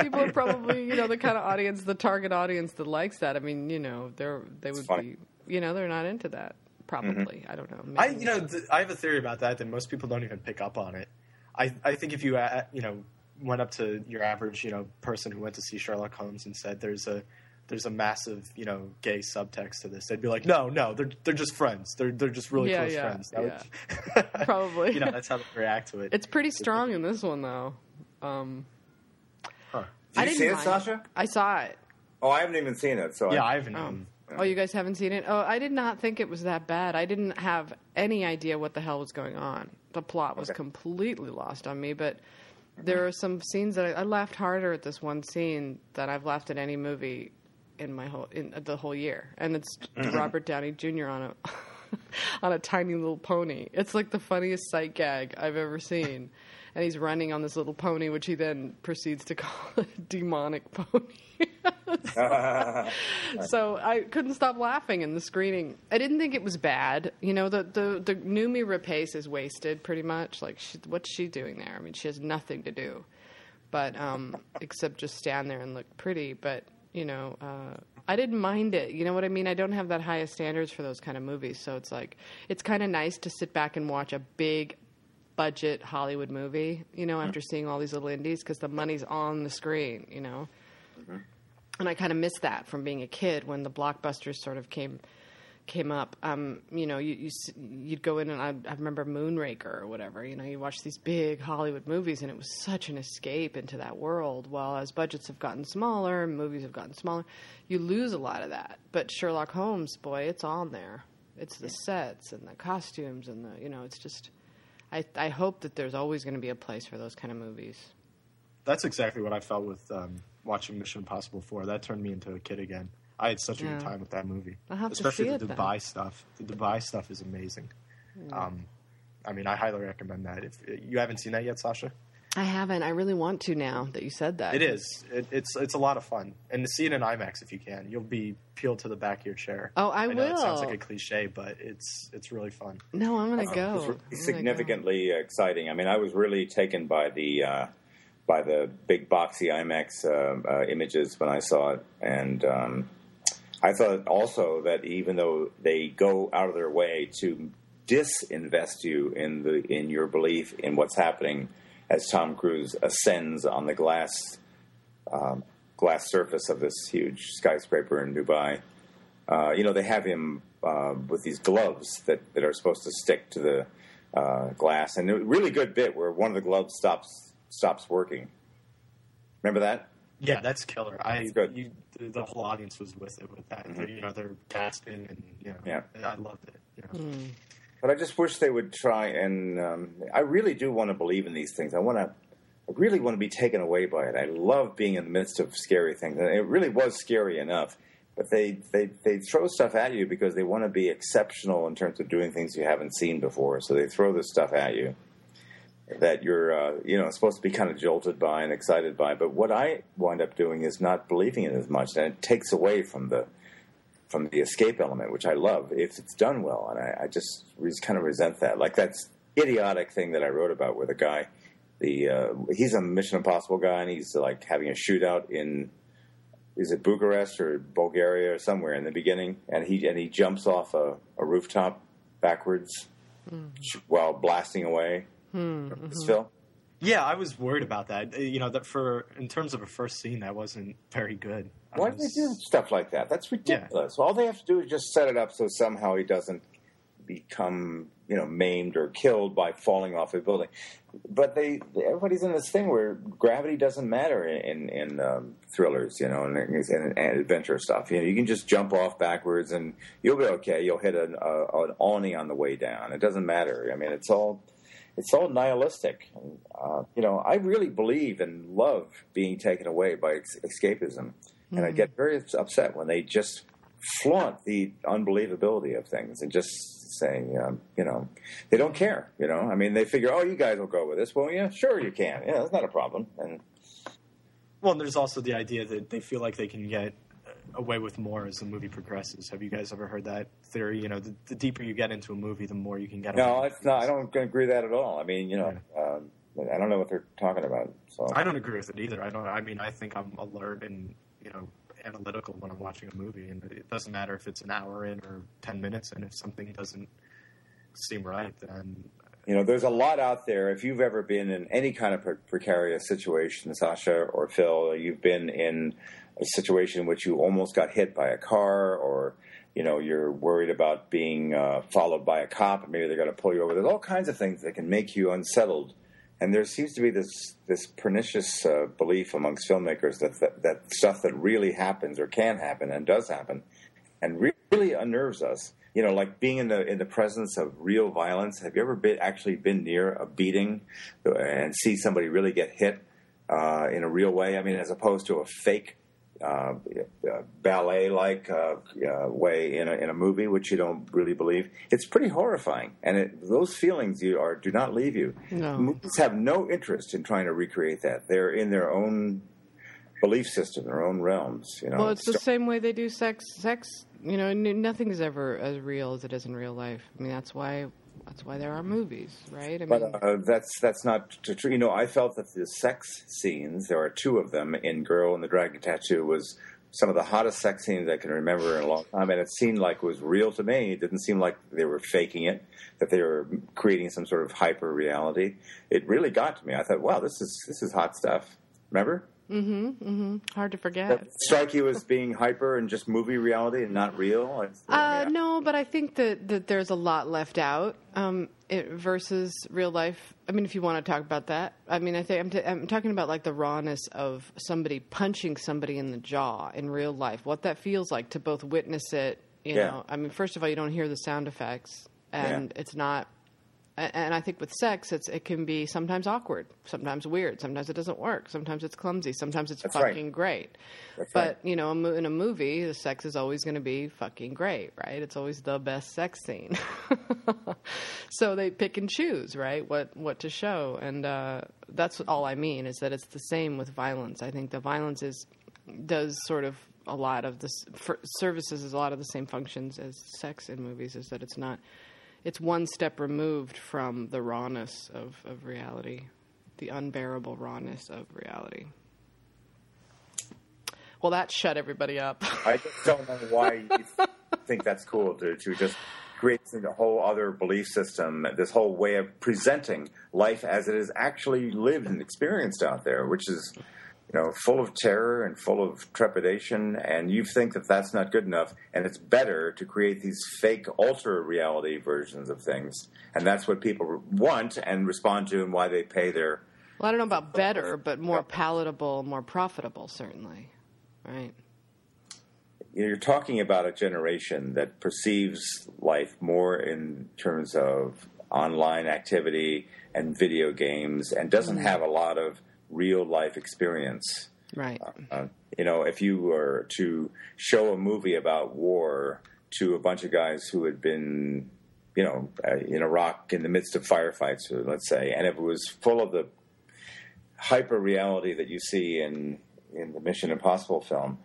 people are probably, you know, the kind of audience, the target audience that likes that. I mean, you know, they're they would be, you know, they're not into that. Probably, I don't know. I maybe. you know th- I have a theory about that that most people don't even pick up on it. I I think if you uh, you know went up to your average you know person who went to see Sherlock Holmes and said there's a there's a massive you know gay subtext to this, they'd be like, no, no, they're they're just friends. They're they're just really Yeah, close yeah, friends. That would- Probably. you know that's how they react to it. It's pretty strong in this one, though. Um, Huh. Did I you didn't see it, mind Sasha? I saw it. Oh, I haven't even seen it. So Yeah, I, I haven't. Oh. oh, you guys haven't seen it? Oh, I did not think it was that bad. I didn't have any idea what the hell was going on. the plot was Okay. completely lost on me. But there are some scenes that I, I laughed harder at this one scene than I've laughed at any movie in my whole in the whole year, and it's mm-hmm. Robert Downey Jr. on a on a tiny little pony. It's like the funniest sight gag I've ever seen. And he's running on this little pony, which he then proceeds to call a demonic pony. so I couldn't stop laughing in the screening. I didn't think it was bad. You know, the the the Noomi Rapace is wasted pretty much. Like, she, what's she doing there? I mean, she has nothing to do, but um, except just stand there and look pretty. But you know, uh, I didn't mind it. You know what I mean? I don't have that highest standards for those kind of movies, so it's like it's kind of nice to sit back and watch a big budget Hollywood movie. You know, after seeing all these little indies, because the money's on the screen. You know and I kind of missed that from being a kid when the blockbusters sort of came came up. Um, you know, you, you you'd go in and I, I remember Moonraker or whatever. You know, you watch these big Hollywood movies, and it was such an escape into that world. Well, as budgets have gotten smaller, and movies have gotten smaller, you lose a lot of that. But Sherlock Holmes, boy, it's on there. It's the sets and the costumes and the you know, it's just. I I hope that there's always going to be a place for those kind of movies. That's exactly what I felt with um, watching Mission Impossible 4. That turned me into a kid again. I had such a Yeah. good time with that movie. I'll have to Especially see the it then. Dubai stuff. The Dubai stuff is amazing. Um, I mean, I highly recommend that. If you haven't seen that yet, Sasha, I haven't. I really want to now that you said that. it is. It, it's it's a lot of fun, and to see it in IMAX if you can, you'll be peeled to the back of your chair. Oh, I know It sounds like a cliche, but it's it's really fun. No, I'm gonna It's go. really I'm gonna go. significantly exciting. I mean, I was really taken by the uh, by the big boxy IMAX uh, uh, images when I saw it, and um, I thought also that even though they go out of their way to disinvest you in the in your belief in what's happening as Tom Cruise ascends on the glass um, glass surface of this huge skyscraper in Dubai. Uh, you know, they have him uh, with these gloves that, that are supposed to stick to the uh, glass, and a really good bit where one of the gloves stops stops working. Remember that? Yeah, that's killer. I That's good. You, the, the whole audience was with it with that. You know, they're gasping and you know, Yeah. I loved it. You know. But I just wish they would try and. Um, I really do want to believe in these things. I want to. I really want to be taken away by it. I love being in the midst of scary things, and it really was scary enough. But they they they throw stuff at you because they want to be exceptional in terms of doing things you haven't seen before. So they throw this stuff at you that you're uh, you know supposed to be kind of jolted by and excited by. But what I wind up doing is not believing it as much, and it takes away from the from the escape element, which I love if it's done well. And I, I just re- kind of resent that. Like that's idiotic thing that I wrote about where the guy, the uh, he's a Mission Impossible guy, and he's like having a shootout in is it Bucharest or Bulgaria or somewhere in the beginning, and he and he jumps off a, a rooftop backwards sh- while blasting away. This Phil? Yeah, I was worried about that. Uh, You know, that for in terms of a first scene, that wasn't very good. I Why do they do stuff like that? That's ridiculous. All they have to do is just set it up so somehow he doesn't become, you know, maimed or killed by falling off a building. But they, everybody's in this thing where gravity doesn't matter in in um, thrillers, you know, and, and, and adventure stuff. You know, you can just jump off backwards and you'll be okay. You'll hit an, uh, an awning on the way down. It doesn't matter. I mean, it's all it's all nihilistic. Uh, you know, I really believe and love being taken away by ex- escapism, and I get very upset when they just flaunt the unbelievability of things and just saying, um, you know, they don't care. You know, I mean, they figure, oh, you guys will go with this. Well, yeah, sure you can. Yeah, that's not a problem. And Well, and there's also the idea that they feel like they can get away with more as the movie progresses. Have you guys ever heard that theory? You know, the, the deeper you get into a movie, the more you can get. no, it's not. I don't agree with that at all. I mean, you know, um, I don't know what they're talking about. So I don't agree with it either. I don't. I mean, I think I'm alert and you know analytical when I'm watching a movie, and it doesn't matter if it's an hour in or ten minutes and If something doesn't seem right, then You know, there's a lot out there. If you've ever been in any kind of pre- precarious situation, Sasha or Phil, you've been in a situation in which you almost got hit by a car, or you know, you're worried about being uh, followed by a cop, maybe they're going to pull you over. There's all kinds of things that can make you unsettled, and there seems to be this this pernicious uh, belief amongst filmmakers that, that that stuff that really happens or can happen and does happen, and re- really unnerves us. you know, like being in the in the presence of real violence. Have you ever been actually been near a beating and see somebody really get hit uh, in a real way? I mean, as opposed to a fake uh, ballet like uh, uh, way in a, in a movie, which you don't really believe. It's pretty horrifying, and it, those feelings you are do not leave you. No. Movies have no interest in trying to recreate that. They're in their own belief system, their own realms. You know, Well, it's the same way they do sex. Sex, you know, nothing is ever as real as it is in real life. I mean, that's why that's why there are movies, right? I mean, But uh, that's that's not true. You know, I felt that the sex scenes, there are two of them in Girl and the Dragon Tattoo, was some of the hottest sex scenes I can remember in a long time, and it seemed like it was real to me. It didn't seem like they were faking it, that they were creating some sort of hyper reality. It really got to me. I thought, wow, this is this is hot stuff. Remember? Hard to forget. That strike you as being hyper and just movie reality and not real? It's- Uh, yeah. no, but I think that, that there's a lot left out um, it, versus real life. I mean, if you want to talk about that, I mean, I think I'm, t- I'm talking about like the rawness of somebody punching somebody in the jaw in real life. What that feels like to both witness it. You Yeah. know, I mean, first of all, you don't hear the sound effects, and it's not. And I think with sex, it's it can be sometimes awkward, sometimes weird, sometimes it doesn't work, sometimes it's clumsy, sometimes it's That's right. fucking great. That's but right. you know, in a movie, the sex is always going to be fucking great, right? It's always the best sex scene. so they pick and choose, right? What what to show, and uh, that's all I mean is that it's the same with violence. I think the violence is does sort of a lot of this for, services is a lot of the same functions as sex in movies. Is that it's not it's one step removed from the rawness of, of reality, the unbearable rawness of reality. Well, that shut everybody up. I just don't know why you think that's cool to, to just create a whole other belief system, this whole way of presenting life as it is actually lived and experienced out there, which is, you know, full of terror and full of trepidation. And you think that that's not good enough, and it's better to create these fake, alter reality versions of things. And that's what people want and respond to, and why they pay their. well, I don't know about better, but more palatable, more profitable, certainly. Right. you're talking about a generation that perceives life more in terms of online activity and video games and doesn't mm-hmm. have a lot of real life experience. Right. Uh, you know, if you were to show a movie about war to a bunch of guys who had been, you know, uh, in Iraq in the midst of firefights, uh, let's say, and if it was full of the hyper reality that you see in in the Mission Impossible film,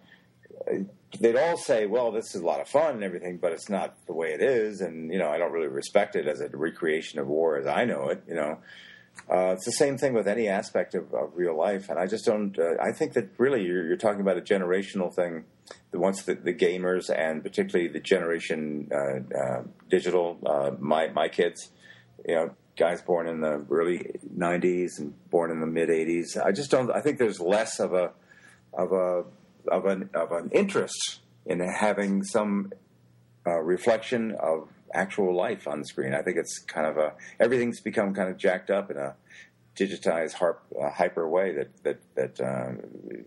uh, they'd all say, "Well, this is a lot of fun and everything, but it's not the way it is." And you know, I don't really respect it as a recreation of war as I know it. You know, uh, it's the same thing with any aspect of, of real life, and I just don't. Uh, I think that really you're, you're talking about a generational thing. The once the, the gamers and particularly the generation uh, uh, digital, uh, my my kids, you know, guys born in the early '90s and born in the mid '80s. I just don't. I think there's less of a of a of an of an interest in having some uh, reflection of actual life on the screen. I think it's kind of a everything's become kind of jacked up in a digitized, harp, uh, hyper way that that that uh,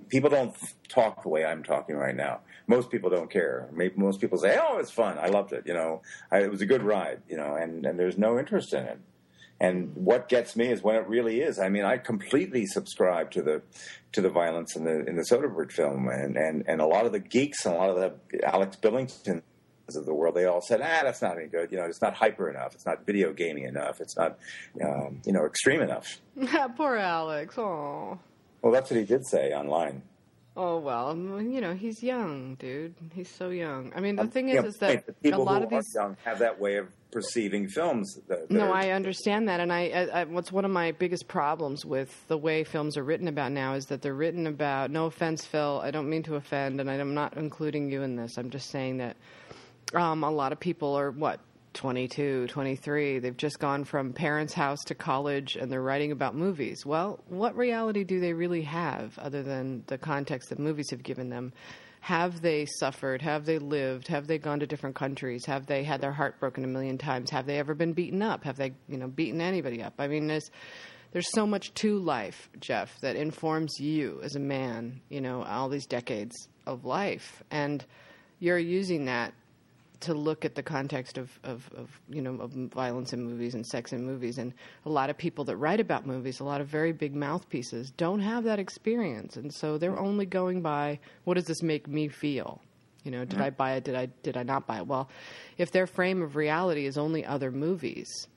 people don't talk the way I'm talking right now. Most people don't care. Maybe most people say, "Oh, it's fun. I loved it. You know, I, it was a good ride. You know," and and there's no interest in it. And what gets me is when it really is. I mean, I completely subscribe to the to the violence in the in the Soderbergh film, and and and a lot of the geeks and a lot of the Alex Billington of the world, they all said, ah, that's not any good. You know, it's not hyper enough. It's not video gaming enough. It's not, um, you know, extreme enough. Poor Alex. Oh. Well, that's what he did say online. Oh well, um, you know he's young, dude. He's so young. I mean, the thing is, know, is that a lot who of these. young have that way of perceiving films. That, that No, I understand that, and I, I, I what's one of my biggest problems with the way films are written about now is that they're written about. No offense, Phil. I don't mean to offend, and I'm not including you in this. I'm just saying that um, a lot of people are what 22, 23. They've just gone from parents' house to college, and they're writing about movies. Well, what reality do they really have other than the context that movies have given them? Have they suffered? Have they lived? Have they gone to different countries? Have they had their heart broken a million times? Have they ever been beaten up? Have they, you know, beaten anybody up? I mean, there's there's so much to life, Jeff, that informs you as a man. You know, all these decades of life, and you're using that to look at the context of, of, of you know of violence in movies and sex in movies, and a lot of people that write about movies, a lot of very big mouthpieces, don't have that experience, and so they're mm-hmm. only going by what does this make me feel. You know, did I mm-hmm. buy it? Did I did I not buy it? Well, if their frame of reality is only other movies,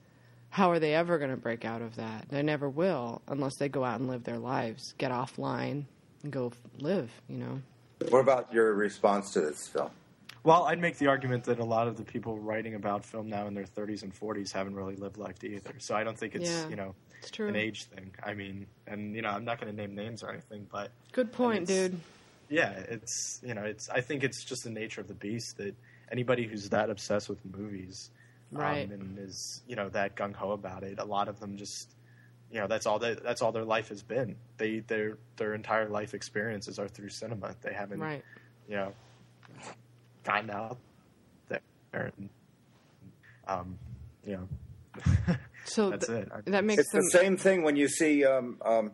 how are they ever going to break out of that? They never will unless they go out and live their lives, get offline, and go live. You know. What about your response to this film? Well, I'd make the argument that a lot of the people writing about film now in their 30s and 40s haven't really lived life either. So I don't think it's Yeah, you know it's an age thing. I mean, and you know, I'm not going to name names or anything, but Good point, dude. yeah, it's you know, it's I think it's just the nature of the beast that anybody who's that obsessed with movies, Right. um, and is you know that gung ho about it, a lot of them just you know that's all that that's all their life has been. They their their entire life experiences are through cinema. They haven't Right. you know gotten out there and um, you know So that's th- it. I- that makes It's them. the same thing when you see. Um, um,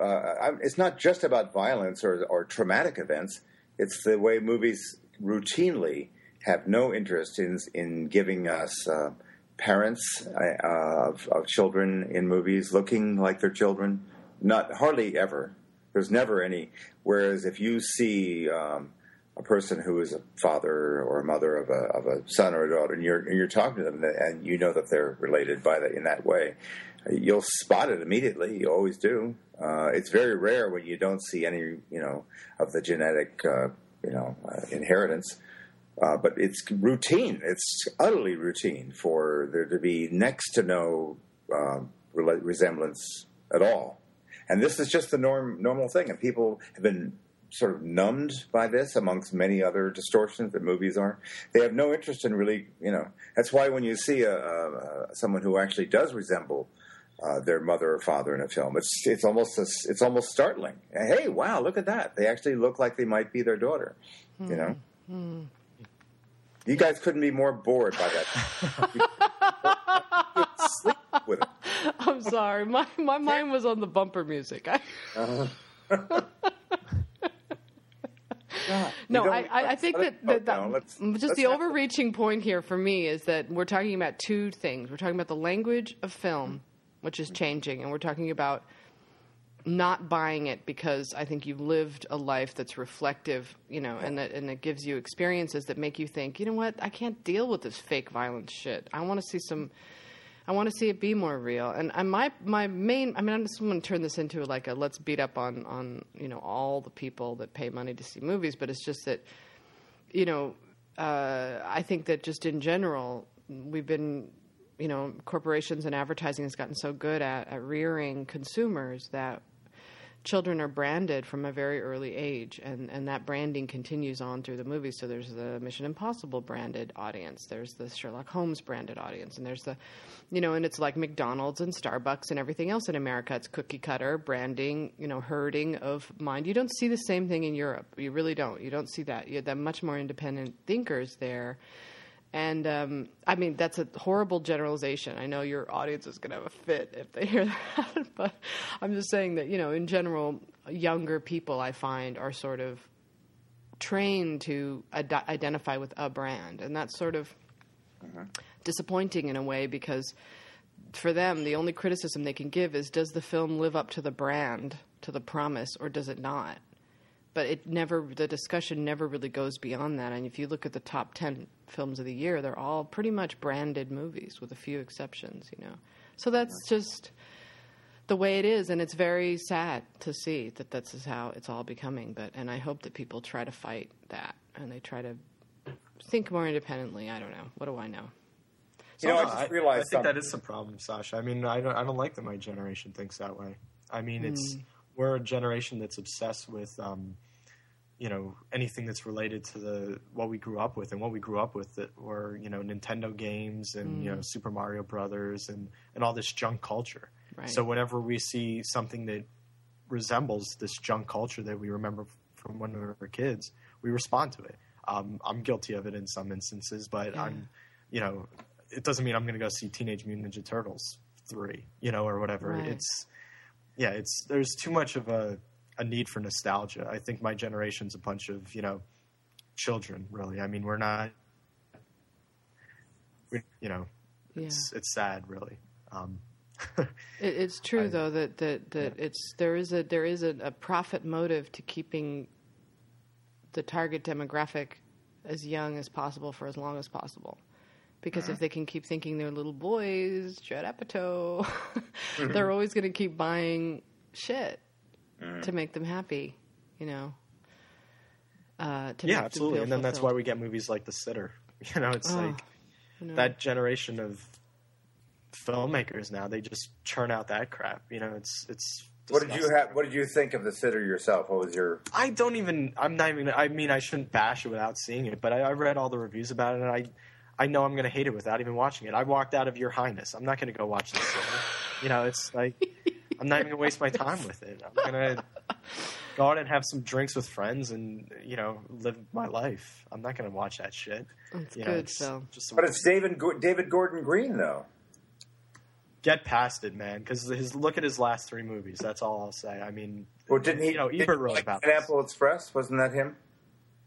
uh, I'm- it's not just about violence or, or traumatic events. It's the way movies routinely have no interest in in giving us uh, parents uh, of, of children in movies looking like their children. Not hardly ever. There's never any. Whereas if you see um, a person who is a father or a mother of a of a son or a daughter, and you're and you're talking to them, and you know that they're related by that in that way, you'll spot it immediately. You always do. Uh, it's very rare when you don't see any, you know, of the genetic, uh, you know, uh, inheritance. Uh, but it's routine. It's utterly routine for there to be next to no rela- resemblance at all. And this is just the norm, normal thing. And people have been sort of numbed by this, amongst many other distortions that movies are. They have no interest in really, you know. That's why when you see a, a, someone who actually does resemble uh, their mother or father in a film, it's it's almost a, it's almost startling. Hey, wow, look at that! They actually look like they might be their daughter. You know. Hmm, hmm. You guys couldn't be more bored by that. Sleep with it. I'm sorry, my my mind was on the bumper music. I, uh-huh. God, no, I, I, think that, that, that. Let's- just let's the overreaching point here for me is that we're talking about two things. We're talking about the language of film, which is changing, and we're talking about not buying it because I think you've lived a life that's reflective, you know, and that and it gives you experiences that make you think, you know what, I can't deal with this fake violence shit. I want to see some. I want to see it be more real. And I, my my main, I mean, I'm just going to turn this into like a let's beat up on on you know all the people that pay money to see movies, but it's just that you know, uh, I think that just in general, we've been, you know, corporations and advertising has gotten so good at, at rearing consumers that children are branded from a very early age, and, and that branding continues on through the movies. So there's the Mission Impossible branded audience, there's the Sherlock Holmes branded audience, and there's the, you know, and it's like McDonald's and Starbucks and everything else in America. It's cookie cutter branding, you know, herding of mind. You don't see the same thing in Europe. You really don't. You don't see that. You have much more independent thinkers there. And um, I mean, that's a horrible generalization. I know your audience is going to have a fit if they hear that, but I'm just saying that, you know, in general, younger people I find are sort of trained to ad- identify with a brand. And that's sort of disappointing in a way because for them, the only criticism they can give is does the film live up to the brand, to the promise, or does it not? But it never, the discussion never really goes beyond that. And if you look at the top 10 films of the year, they're all pretty much branded movies with a few exceptions, you know. So that's just the way it is. And it's very sad to see that that's is how it's all becoming. But, and I hope that people try to fight that and they try to think more independently. I don't know. What do I know? You know, I just realized I think that something. is the problem, Sasha. I mean, I don't, I don't like that my generation thinks that way. I mean, it's Hmm. we're a generation that's obsessed with, um, you know, anything that's related to the what we grew up with, and what we grew up with that were, you know, Nintendo games and you know Super Mario Brothers and and all this junk culture. Right. So whenever we see something that resembles this junk culture that we remember from when we were kids, we respond to it. Um, I'm guilty of it in some instances, but Yeah. I'm, you know, it doesn't mean I'm going to go see Teenage Mutant Ninja Turtles three, you know, or whatever. Right. It's, yeah, it's there's too much of a a need for nostalgia. I think my generation's a bunch of you know children, really. I mean, we're not we, you know, Yeah. it's it's sad, really. Um, It, it's true I- though that that, that it's there is a there is a, a profit motive to keeping the target demographic as young as possible for as long as possible. Because if they can keep thinking they're little boys, Judd Apatow, they're always going to keep buying shit to make them happy, you know. Uh, to make yeah, them absolutely. feel And then that's why we get movies like The Sitter. You know, it's Oh, like I know. that generation of filmmakers now. They just churn out that crap. You know, it's it's. What did you have? What did you think of the sitter yourself? What was your? I don't even. I'm not even. I mean, I shouldn't bash it without seeing it, but I, I read all the reviews about it, and I, I know I'm going to hate it without even watching it. I walked out of Your Highness. I'm not going to go watch this. Show. you know, it's like I'm not even going to waste my time with it. I'm going to go out and have some drinks with friends, and you know, live my life. I'm not going to watch that shit. That's You know, good, it's Phil. Just But it's David Go- David Gordon Green though. get past it, man. Because his look at his last three movies. That's all I'll say. I mean, Well, didn't he? You know, Ebert he wrote like about Pineapple Express. Wasn't that him?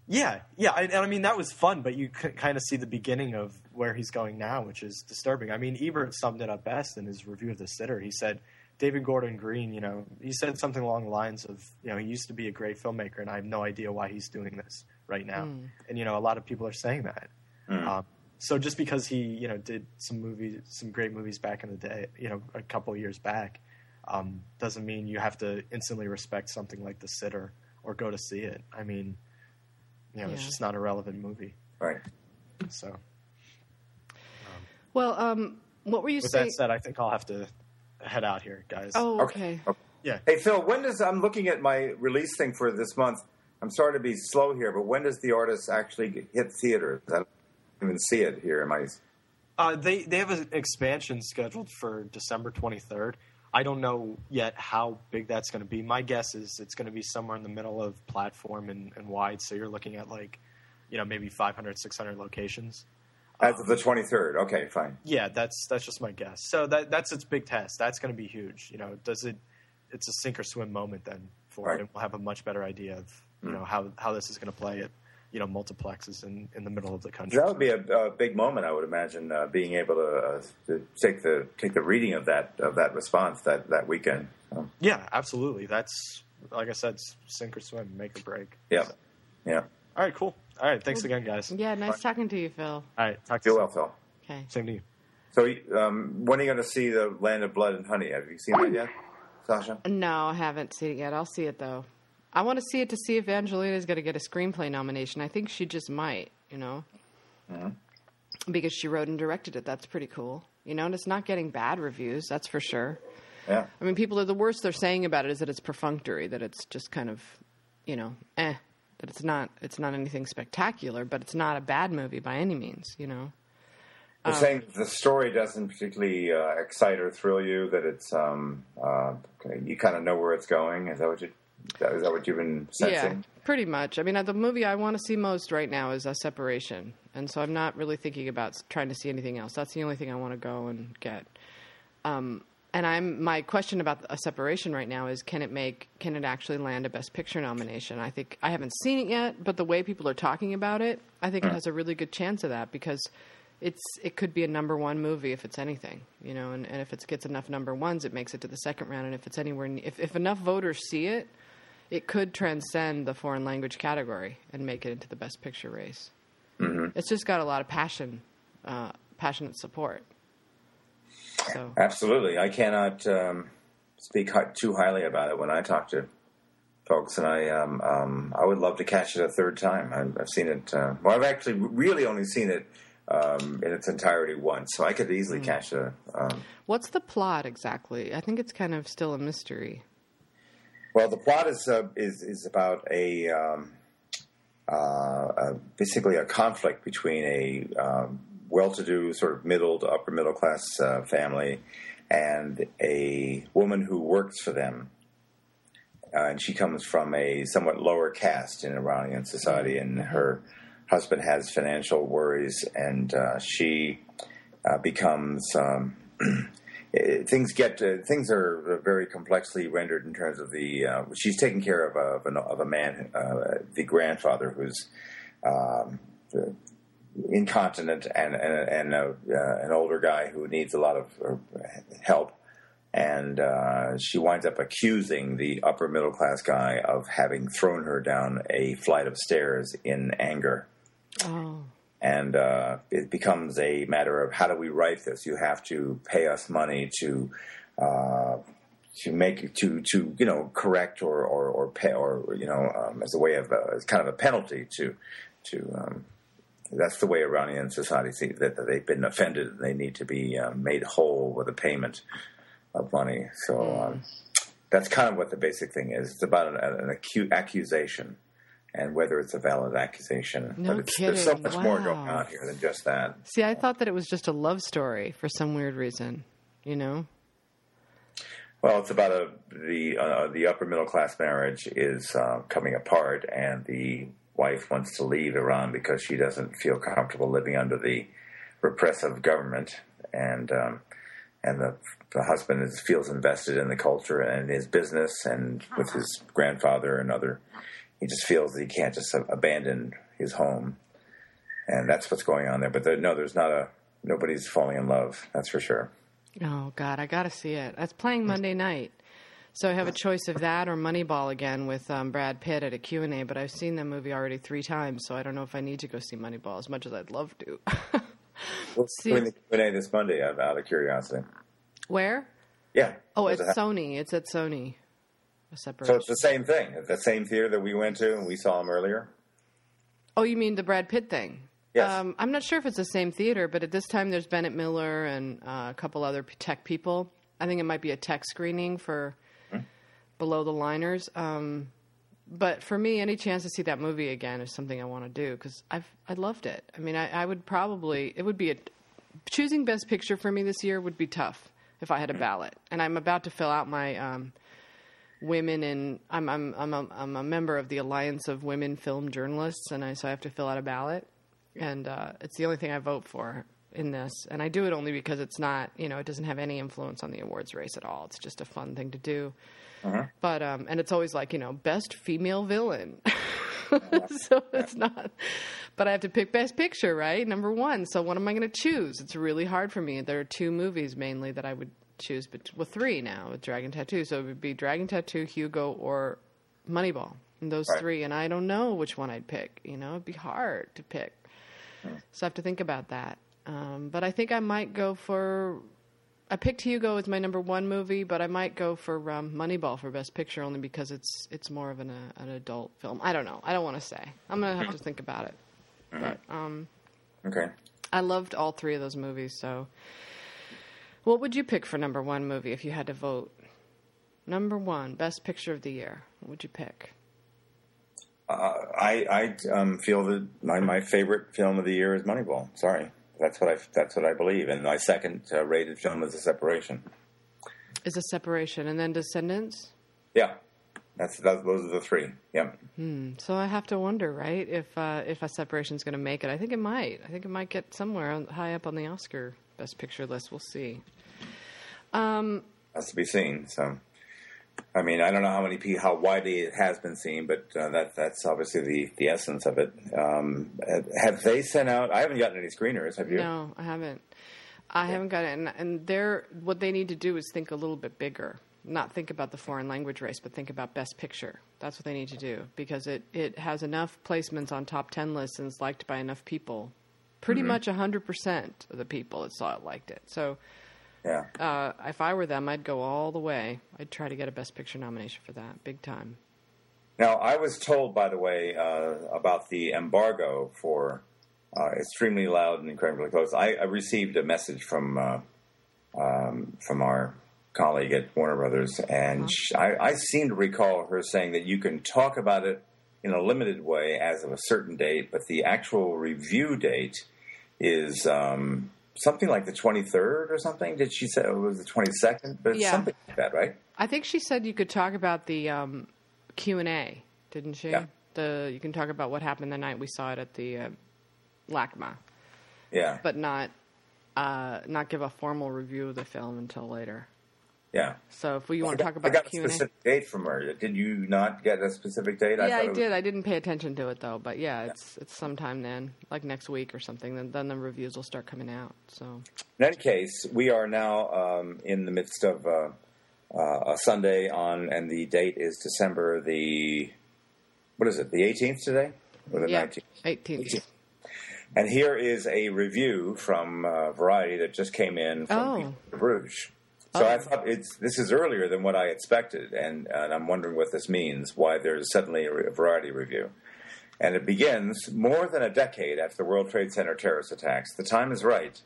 Yeah, yeah, I, and I mean that was fun, but you could kind of see the beginning of where he's going now, which is disturbing. I mean, Ebert summed it up best in his review of The Sitter. He said David Gordon Green, you know, he said something along the lines of, you know, he used to be a great filmmaker, and I have no idea why he's doing this right now. And you know, a lot of people are saying that. Um, so just because he, you know, did some movies, some great movies back in the day, you know, a couple of years back, um, doesn't mean you have to instantly respect something like The Sitter or go to see it. I mean, you know, it's just not a relevant movie. Right. So Well, um, what were you with saying? that said, I think I'll have to head out here, guys. oh, Okay. okay. Okay. yeah. Hey Phil, when does I'm looking at my release thing for this month? I'm sorry to be slow here, but when does the artist actually hit theaters? I don't even see it here Am I? Uh, they they have an expansion scheduled for December 23rd. I don't know yet how big that's going to be. My guess is it's going to be somewhere in the middle of platform and, and wide. So you're looking at like, you know, maybe 500, 600 locations. As of the 23rd. Okay, fine. Yeah, that's that's just my guess. So that that's its big test. That's going to be huge. You know, does it? It's a sink or swim moment then for Right. it, and we'll have a much better idea of you know how how this is going to play at you know multiplexes in in the middle of the country. That would be a, a big moment, I would imagine, uh, being able to, uh, to take the take the reading of that of that response that that weekend. So, Yeah, absolutely. That's like I said, sink or swim, make or break. yeah, So- yeah. all right, cool. All right, thanks again, guys. Yeah, nice talking to you, Phil. All right, talk to Do you. well, soon. Phil. Okay. Same to you. So, um, when are you going to see the Land of Blood and Honey? Have you seen that yet, Sasha? No, I haven't seen it yet. I'll see it though. I want to see it to see if Angelina's going to get a screenplay nomination. I think she just might, you know, Mm. because she wrote and directed it. That's pretty cool, you know. And it's not getting bad reviews, that's for sure. Yeah. I mean, people are the worst they're saying about it is that it's perfunctory, that it's just kind of, you know, eh, that it's not it's not anything spectacular, but it's not a bad movie by any means, you know. You're saying the story doesn't particularly uh, excite or thrill you. That it's um, uh, you kind of know where it's going. Is that what you? Is that what you've been sensing? Yeah, pretty much. I mean, uh, the movie I want to see most right now is a separation, and so I'm not really thinking about trying to see anything else. That's the only thing I want to go and get. Um, and I'm my question about a separation right now is can it make can it actually land a Best Picture nomination? I think I haven't seen it yet, but the way people are talking about it, I think it has a really good chance of that because it's it could be a number one movie if it's anything, you know, and, and if it gets enough number ones, it makes it to the second round, and if it's anywhere, if if enough voters see it, it could transcend the foreign language category and make it into the best picture race. It's just got a lot of passion, uh, passionate support. So Absolutely. I cannot um, speak too highly about it when I talk to folks, and I um, um, I would love to catch it a third time. I've, I've seen it. Uh, well, I've actually really only seen it um, in its entirety once, so I could easily catch it. Um, what's the plot exactly? I think it's kind of still a mystery. well, the plot is uh, is is about a. Um, uh, uh, basically, a conflict between a um, well-to-do, sort of middle to upper middle class uh, family, and a woman who works for them. Uh, and she comes from a somewhat lower caste in Iranian society, and her husband has financial worries, and uh, she uh, becomes. Um, eh, things get uh, things are very complexly rendered in terms of the. Uh, she's taking care of a, of, an, of a man, uh, the grandfather, who's um, incontinent and and, and a, uh, an older guy who needs a lot of uh, help, and uh, she winds up accusing the upper middle class guy of having thrown her down a flight of stairs in anger. Oh. And uh, it becomes a matter of how do we write this? You have to pay us money to uh, to make to to you know correct or or, or pay or you know um, as a way of uh, as kind of a penalty to to um, that's the way Iranian society sees that, that they've been offended and they need to be um, made whole with a payment of money. So um, that's kind of what the basic thing is. It's about an, an acute accusation and whether it's a valid accusation. No but it's, there's so kidding. much more going on here than just that. See, I thought that it was just a love story for some weird reason. You know? Well, it's about a the uh, the upper middle class marriage is uh, coming apart, and the wife wants to leave Iran because she doesn't feel comfortable living under the repressive government, and um, and the the husband is, feels invested in the culture and his business, and with his grandfather and other, he just feels that he can't just abandon his home, and that's what's going on there. But there, no, there's not a nobody's falling in love. That's for sure. Oh God, I gotta see it. That's playing Monday night. So I have a choice of that or Moneyball again with um, Brad Pitt at a Q&A, but I've seen that movie already three times, so I don't know if I need to go see Moneyball as much as I'd love to. What's See- doing the Q&A this Monday? Out out of curiosity. Where? Yeah. Oh, it's it Sony. It's at Sony. A So it's the same thing. It's the same theater that we went to and we saw him earlier. Oh, you mean the Brad Pitt thing? Yes. Um, I'm not sure if it's the same theater, but at this time there's Bennett Miller and uh, a couple other tech people. I think it might be a tech screening for Below the Liners. Um, but for me, any chance to see that movie again is something I want to do because I've I loved it. I mean, I, I would probably it would be a choosing Best Picture for me this year would be tough if I had a ballot, and I'm about to fill out my. Um, women in I'm I'm I'm a, I'm a member of the Alliance of Women Film Journalists, and I so I have to fill out a ballot, and uh, it's the only thing I vote for in this, and I do it only because it's not you know it doesn't have any influence on the awards race at all. It's just a fun thing to do, but um, and it's always like you know best female villain. so it's not, but I have to pick best picture, right? Number one. So what am I going to choose? It's really hard for me. There are two movies mainly that I would choose, but well, three now with Dragon Tattoo. So it would be Dragon Tattoo, Hugo, or Moneyball. And those Right. three, and I don't know which one I'd pick. You know, it'd be hard to pick. So I have to think about that. Um, but I think I might go for. I picked Hugo as my number one movie, but I might go for um, Moneyball for Best Picture only because it's it's more of an uh, an adult film. I don't know. I don't want to say. I'm gonna have to think about it. But um, Okay. I loved all three of those movies. So, what would you pick for number one movie if you had to vote? Number one, Best Picture of the Year. What would you pick? Uh, I I um, feel that my, my favorite film of the year is Moneyball. Sorry, that's what I that's what I believe. And my second uh, rated film is The Separation. Is a separation, and then Descendants. Yeah, that's that, those are the three. Yeah. So I have to wonder, right, if uh, if a separation's going to make it. I think it might. I think it might get somewhere on, high up on the Oscar Best Picture list. We'll see. has to be seen. So, I mean, I don't know how many pe- how widely it has been seen, but uh, that that's obviously the the essence of it. Um, have they sent out? I haven't gotten any screeners. Have you? No, I haven't. I haven't gotten it. And, and they're what they need to do is think a little bit bigger. Not think about the foreign language race, but think about Best Picture. That's what they need to do because it, it has enough placements on top 10 lists and is liked by enough people. Pretty much 100% of the people that saw it liked it. So Yeah. uh, if I were them, I'd go all the way. I'd try to get a Best Picture nomination for that, big time. Now, I was told, by the way, uh, about the embargo for uh, extremely loud and incredibly close. I, I received a message from uh, um, from our colleague at Warner Brothers, and sh I, I seem to recall her saying that you can talk about it in a limited way as of a certain date, but the actual review date is um, something like the 23rd or something. Did she say it was the 22nd? But Yeah. something like that, right? I think she said you could talk about the um, Q and A, didn't she? Yeah. The you can talk about what happened the night we saw it at the uh, LACMA, Yeah. but not uh, not give a formal review of the film until later. Yeah. So if we want to talk about I got a Q and A, specific date from her. Did you not get a specific date? yeah, thought I it was- did. I didn't pay attention to it though, but yeah, it's it's sometime then, like next week or something. Then then the reviews will start coming out. So In any case, we are now um, in the midst of uh, uh, a Sunday on, and the date is December the what is it? The 18th today, or the yeah, 19th? 18th. And here is a review from uh, Variety that just came in from Oh. Bruges. So Oh. I thought it's this is earlier than what I expected, and, and I'm wondering what this means. Why there's suddenly a, re- a Variety review, and it begins more than a decade after the World Trade Center terrorist attacks. The time is right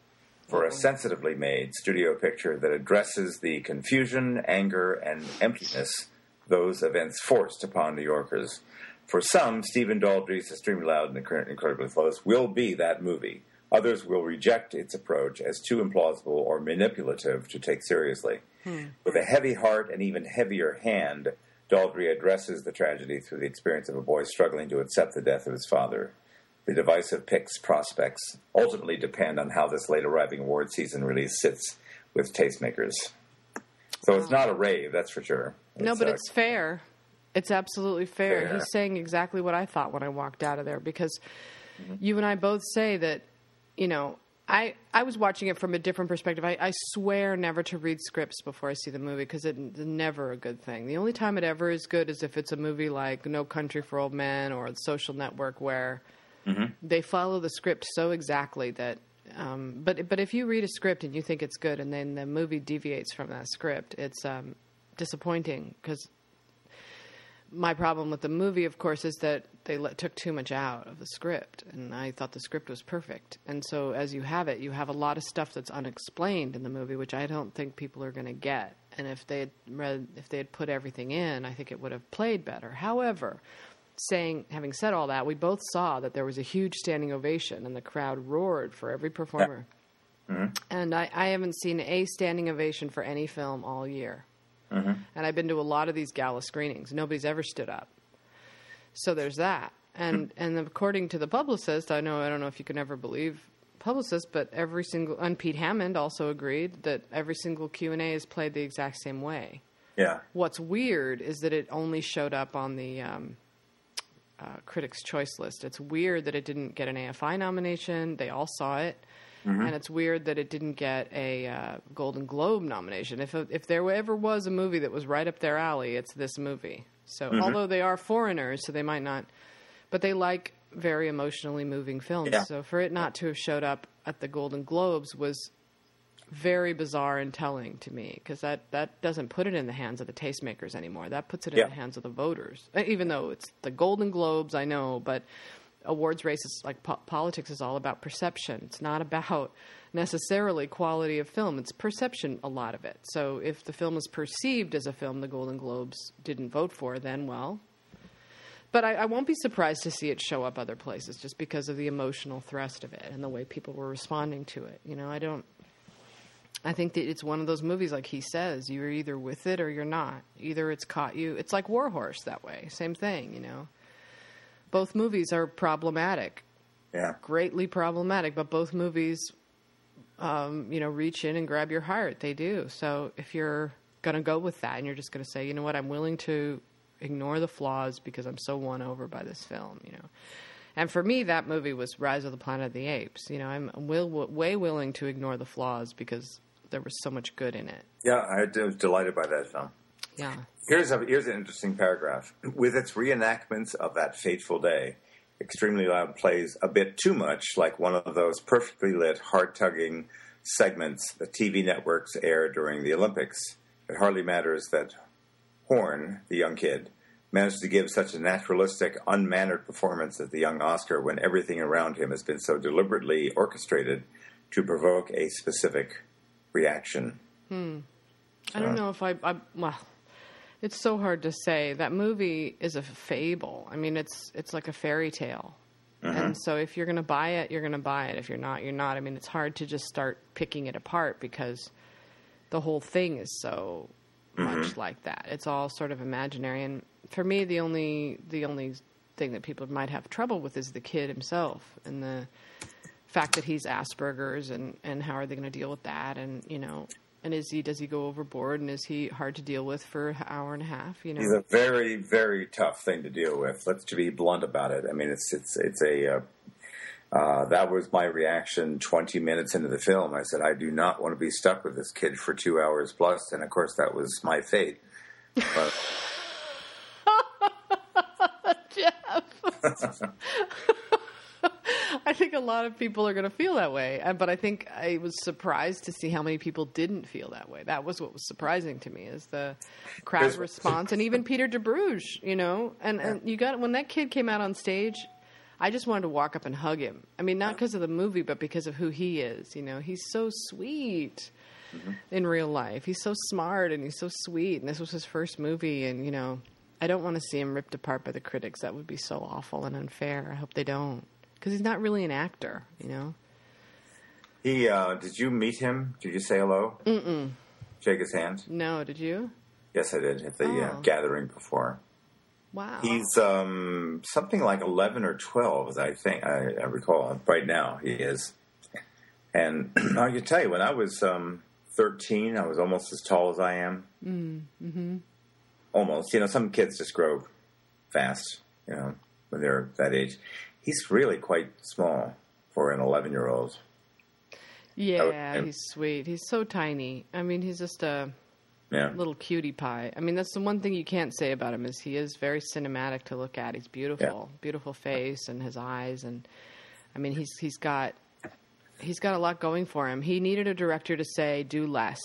for a mm-hmm. sensitively made studio picture that addresses the confusion, anger, and emptiness those events forced upon New Yorkers. For some, Stephen Daldry's Extremely Loud and Incredibly Close will be that movie. Others will reject its approach as too implausible or manipulative to take seriously. With a heavy heart and even heavier hand, Daldry addresses the tragedy through the experience of a boy struggling to accept the death of his father. The divisive picks prospects ultimately depend on how this late arriving award season release sits with tastemakers. So it's not a rave, that's for sure. No, but uh, it's fair. It's absolutely fair. Fair. He's saying exactly what I thought when I walked out of there because Mm-hmm. you and I both say that, you know, I I was watching it from a different perspective. I, I swear never to read scripts before I see the movie because it's never a good thing. The only time it ever is good is if it's a movie like No Country for Old Men or The Social Network where they follow the script so exactly that. Um, but but if you read a script and you think it's good and then the movie deviates from that script, it's um, disappointing because my problem with the movie, of course, is that they let, took too much out of the script, and I thought the script was perfect. And so, as you have it, you have a lot of stuff that's unexplained in the movie, which I don't think people are going to get. And if they had read, if they had put everything in, I think it would have played better. However, saying, having said all that, we both saw that there was a huge standing ovation, and the crowd roared for every performer. Mm-hmm. And I, I haven't seen a standing ovation for any film all year. And I've been to a lot of these gala screenings. Nobody's ever stood up. So there's that. And and according to the publicist, I know I don't know if you can ever believe publicists, but every single and Pete Hammond also agreed that every single Q and A is played the exact same way. yeah. What's weird is that it only showed up on the um, uh, Critics' Choice list. It's weird that it didn't get an AFI nomination. They all saw it, and it's weird that it didn't get a uh, Golden Globe nomination. If if there ever was a movie that was right up their alley, it's this movie. So although they are foreigners, so they might not, but they like very emotionally moving films. Yeah. So for it not to have showed up at the Golden Globes was very bizarre and telling to me because that, that doesn't put it in the hands of the tastemakers anymore. That puts it in Yeah. the hands of the voters. Uh, Even though it's the Golden Globes, I know, but awards races like po- politics is all about perception. It's not about necessarily quality of film. It's perception, a lot of it. So if the film is perceived as a film the Golden Globes didn't vote for, then well. But I, I won't be surprised to see it show up other places just because of the emotional thrust of it and the way people were responding to it. You know, I don't. I think that it's one of those movies, like he says, you're either with it or you're not. Either it's caught you. It's like Warhorse that way. Same thing, you know. Both movies are problematic, Yeah. greatly problematic, but both movies, um, you know, reach in and grab your heart. They do. So if you're going to go with that and you're just going to say, you know what, I'm willing to ignore the flaws because I'm so won over by this film, you know. And for me, that movie was Rise of the Planet of the Apes. You know, I'm will, way willing to ignore the flaws because there was so much good in it. Yeah, I was delighted by that film. Yeah. Here's a here's an interesting paragraph. With its reenactments of that fateful day, Extremely Loud plays a bit too much like one of those perfectly lit, heart tugging segments the TV networks air during the Olympics. It hardly matters that Horn, the young kid, managed to give such a naturalistic, unmannered performance as the young Oscar when everything around him has been so deliberately orchestrated to provoke a specific reaction. Hmm. I don't know if I, I well, it's so hard to say. That movie is a fable. I mean, it's it's like a fairy tale. Uh-huh. And so if you're going to buy it, you're going to buy it. If you're not, you're not. I mean, it's hard to just start picking it apart because the whole thing is so much mm-hmm. like that. It's all sort of imaginary and for me the only the only thing that people might have trouble with is the kid himself and the fact that he's Asperger's and and how are they going to deal with that and you know And is he does he go overboard and is he hard to deal with for an hour and a half? You know, He's a very, very tough thing to deal with. Let's to be blunt about it. I mean, it's it's it's a. Uh, uh, that was my reaction 20 minutes into the film. I said, I do not want to be stuck with this kid for two hours plus. And of course, that was my fate. But, I think a lot of people are going to feel that way, Uh, but I think I was surprised to see how many people didn't feel that way. That was what was surprising to me is the crowd response, and even Peter DeBruge, you know, and and you got when that kid came out on stage. I just wanted to walk up and hug him. I mean, not because of the movie, but because of who he is. You know, he's so sweet in real life. He's so smart and he's so sweet. And this was his first movie. And, you know, I don't want to see him ripped apart by the critics. That would be so awful and unfair. I hope they don't. Because he's not really an actor, you know? he, uh, did you meet him? Did you say hello? Mm-mm. Shake his hand? No, did you? Yes, I did at the uh, Oh. gathering before. Wow. He's um, something like 11 or 12, I think, I, I recall. Right now, he is. And I can tell you, when I was um, 13, I was almost as tall as I am. Mm-hmm. Almost. You know, some kids just grow fast, you know, when they're that age. He's really quite small for an 11 year old. yeah, and- he's sweet. He's so tiny. I mean, he's just a Yeah. little cutie pie. I mean, that's the one thing you can't say about him is he is very cinematic to look at. He's beautiful, beautiful face and his eyes, and I mean, he's he's got he's got a lot going for him. He needed a director to say do less.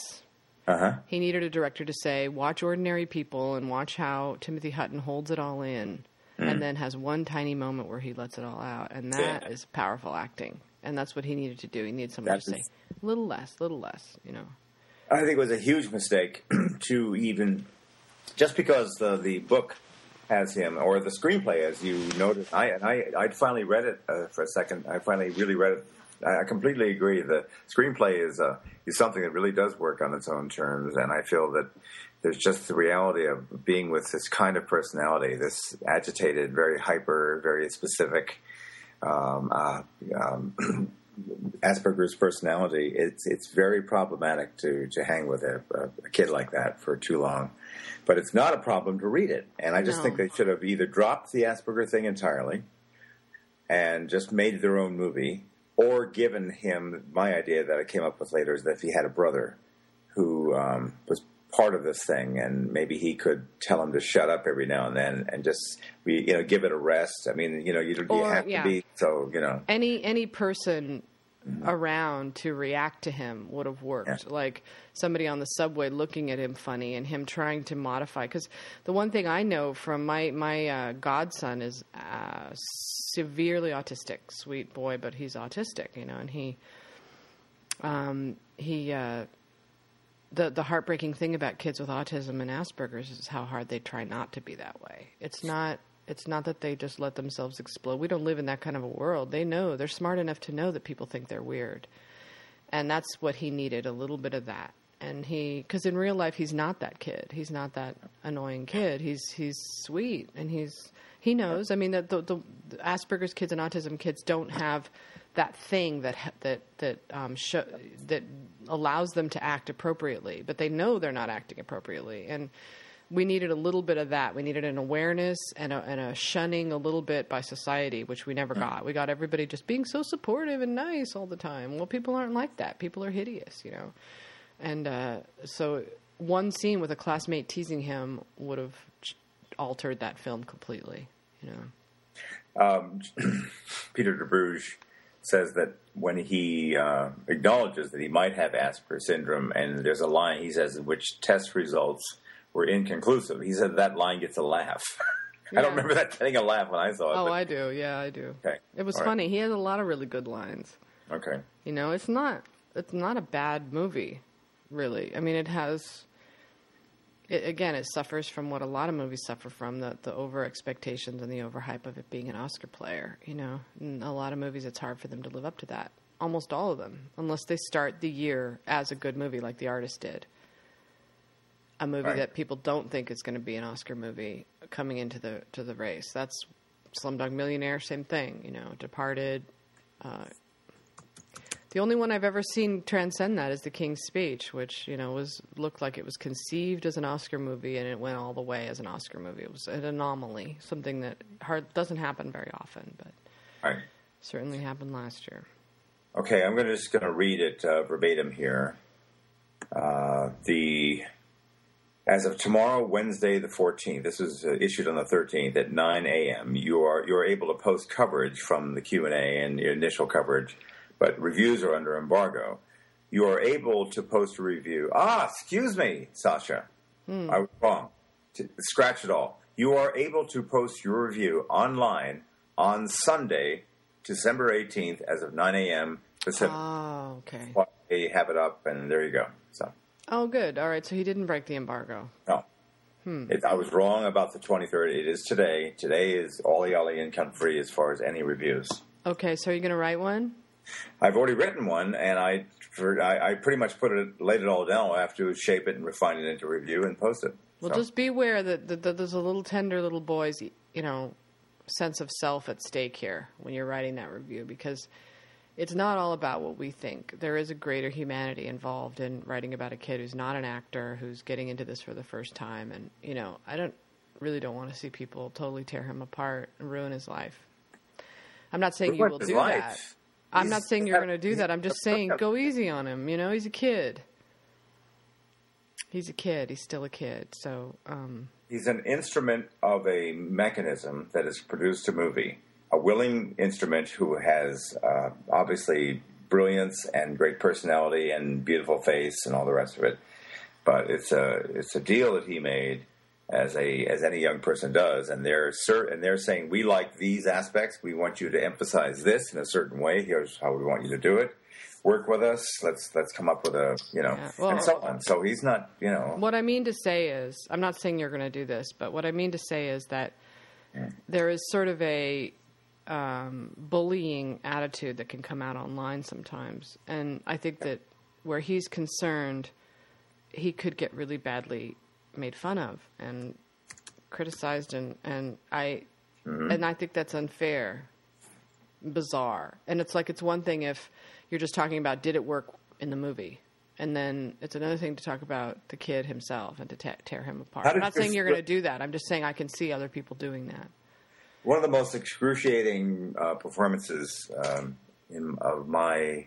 Uh huh. He needed a director to say watch ordinary people and watch how Timothy Hutton holds it all in, and then has one tiny moment where he lets it all out, and that is Yeah. powerful acting. And that's what he needed to do. He needed someone That to say a little less, little less. You know. I think it was a huge mistake to even just because the the book has him or the screenplay, as you noted. I and I I finally read it uh, for a second. I finally really read it. I I completely agree. The screenplay is uh, is something that really does work on its own terms, and I feel that there's just the reality of being with this kind of personality, this agitated, very hyper, very specific. Um, uh, um, Asperger's personality, it's it's very problematic to to hang with a, a kid like that for too long. But it's not a problem to read it, and I just No. think they should have either dropped the Asperger thing entirely and just made their own movie, or given him my idea that I came up with later is that if he had a brother who um, was part of this thing, and maybe he could tell him to shut up every now and then, and just be, you know give it a rest. I mean, you know, you, you Or, have yeah. to be so you know. any any person around to react to him would have worked. Yeah. Like somebody on the subway looking at him funny and him trying to modify. Because the one thing I know from my my uh, godson is uh, severely autistic, sweet boy, but he's autistic, you know, and he um, he. Uh, the the heartbreaking thing about kids with autism and Asperger's is how hard they try not to be that way. It's not it's not that they just let themselves explode. We don't live in that kind of a world. They know they're smart enough to know that people think they're weird, and that's what he needed a little bit of that. And he because in real life he's not that kid. He's not that annoying kid. He's he's sweet and he's he knows. I mean that the, the, the Asperger's kids and autism kids don't have that thing that that that um, show, that allows them to act appropriately, but they know they're not acting appropriately, and we needed a little bit of that. We needed an awareness and a, and a shunning a little bit by society, which we never got. We got everybody just being so supportive and nice all the time. Well, people aren't like that. People are hideous, you know, and uh, so one scene with a classmate teasing him would have ch- altered that film completely, you know. Um, Peter DeBruge says that when he uh, acknowledges that he might have Asperger's syndrome, and there's a line he says in which test results were inconclusive. He said that line gets a laugh. I don't remember that getting a laugh when I saw it. Oh, but- I do. Yeah, I do. Okay. It was All right. funny. He has a lot of really good lines. okay. You know, it's not it's not a bad movie, really. I mean, it has. It, again, it suffers from what a lot of movies suffer from the the over expectations and the overhype of it being an Oscar player. You know, and a lot of movies, it's hard for them to live up to that. Almost all of them, unless they start the year as a good movie, like The Artist did. A movie Right. that people don't think is going to be an Oscar movie coming into the to the race. That's Slumdog Millionaire, same thing. You know, Departed, uh, The only one I've ever seen transcend that is The King's Speech, which you know was looked like it was conceived as an Oscar movie and it went all the way as an Oscar movie. It was an anomaly, something that hard doesn't happen very often, but right. certainly happened last year. Okay, I'm gonna, just going to read it uh, verbatim here. Uh, the as of tomorrow, Wednesday the 14th. This was uh, issued on the 13th at 9 a.m. You are you are able to post coverage from the Q and A and your initial coverage, but reviews are under embargo. You are able to post a review. Ah, excuse me, Sasha. I was wrong. Scratch it all. You are able to post your review online on Sunday, December 18th, as of 9 a.m. Pacific. Oh, okay. They have it up, and there you go. So, Oh, good. All right, so he didn't break the embargo. no. It, I was wrong about the 23rd. It is today. Today is Ollie Ollie income free as far as any reviews. Okay, so are you going to write one? I've already written one, and I, for, I, I pretty much put it, laid it all down. I have to shape it and refine it into review and post it. Well, So, just be aware that, that, that there's a little tender little boy's, you know, sense of self at stake here when you're writing that review because it's not all about what we think. There is a greater humanity involved in writing about a kid who's not an actor, who's getting into this for the first time, and you know, I don't really don't want to see people totally tear him apart and ruin his life. I'm not saying you will do life. that. I'm not saying you're going to do that. I'm just saying go easy on him. You know, he's a kid. He's a kid. He's still a kid. So, um, he's an instrument of a mechanism that has produced a movie. A willing instrument who has uh, obviously brilliance and great personality and beautiful face and all the rest of it. But it's a it's a deal that he made as a as any young person does, and they're and they're saying we like these aspects. We want you to emphasize this in a certain way. Here's how we want you to do it. Work with us. Let's let's come up with a you know Yeah, well- and so on. So he's not you know What I mean to say is, I'm not saying you're going to do this, but what I mean to say is that there is sort of a um, bullying attitude that can come out online sometimes, and I think that where he's concerned, he could get really badly made fun of and criticized, and and I and I think that's unfair, bizarre, and it's like it's one thing if you're just talking about did it work in the movie. And then it's another thing to talk about the kid himself and to ta tear him apart. I'm not saying you're going to do that. I'm just saying I can see other people doing that. one of the most excruciating uh, performances um, in, of my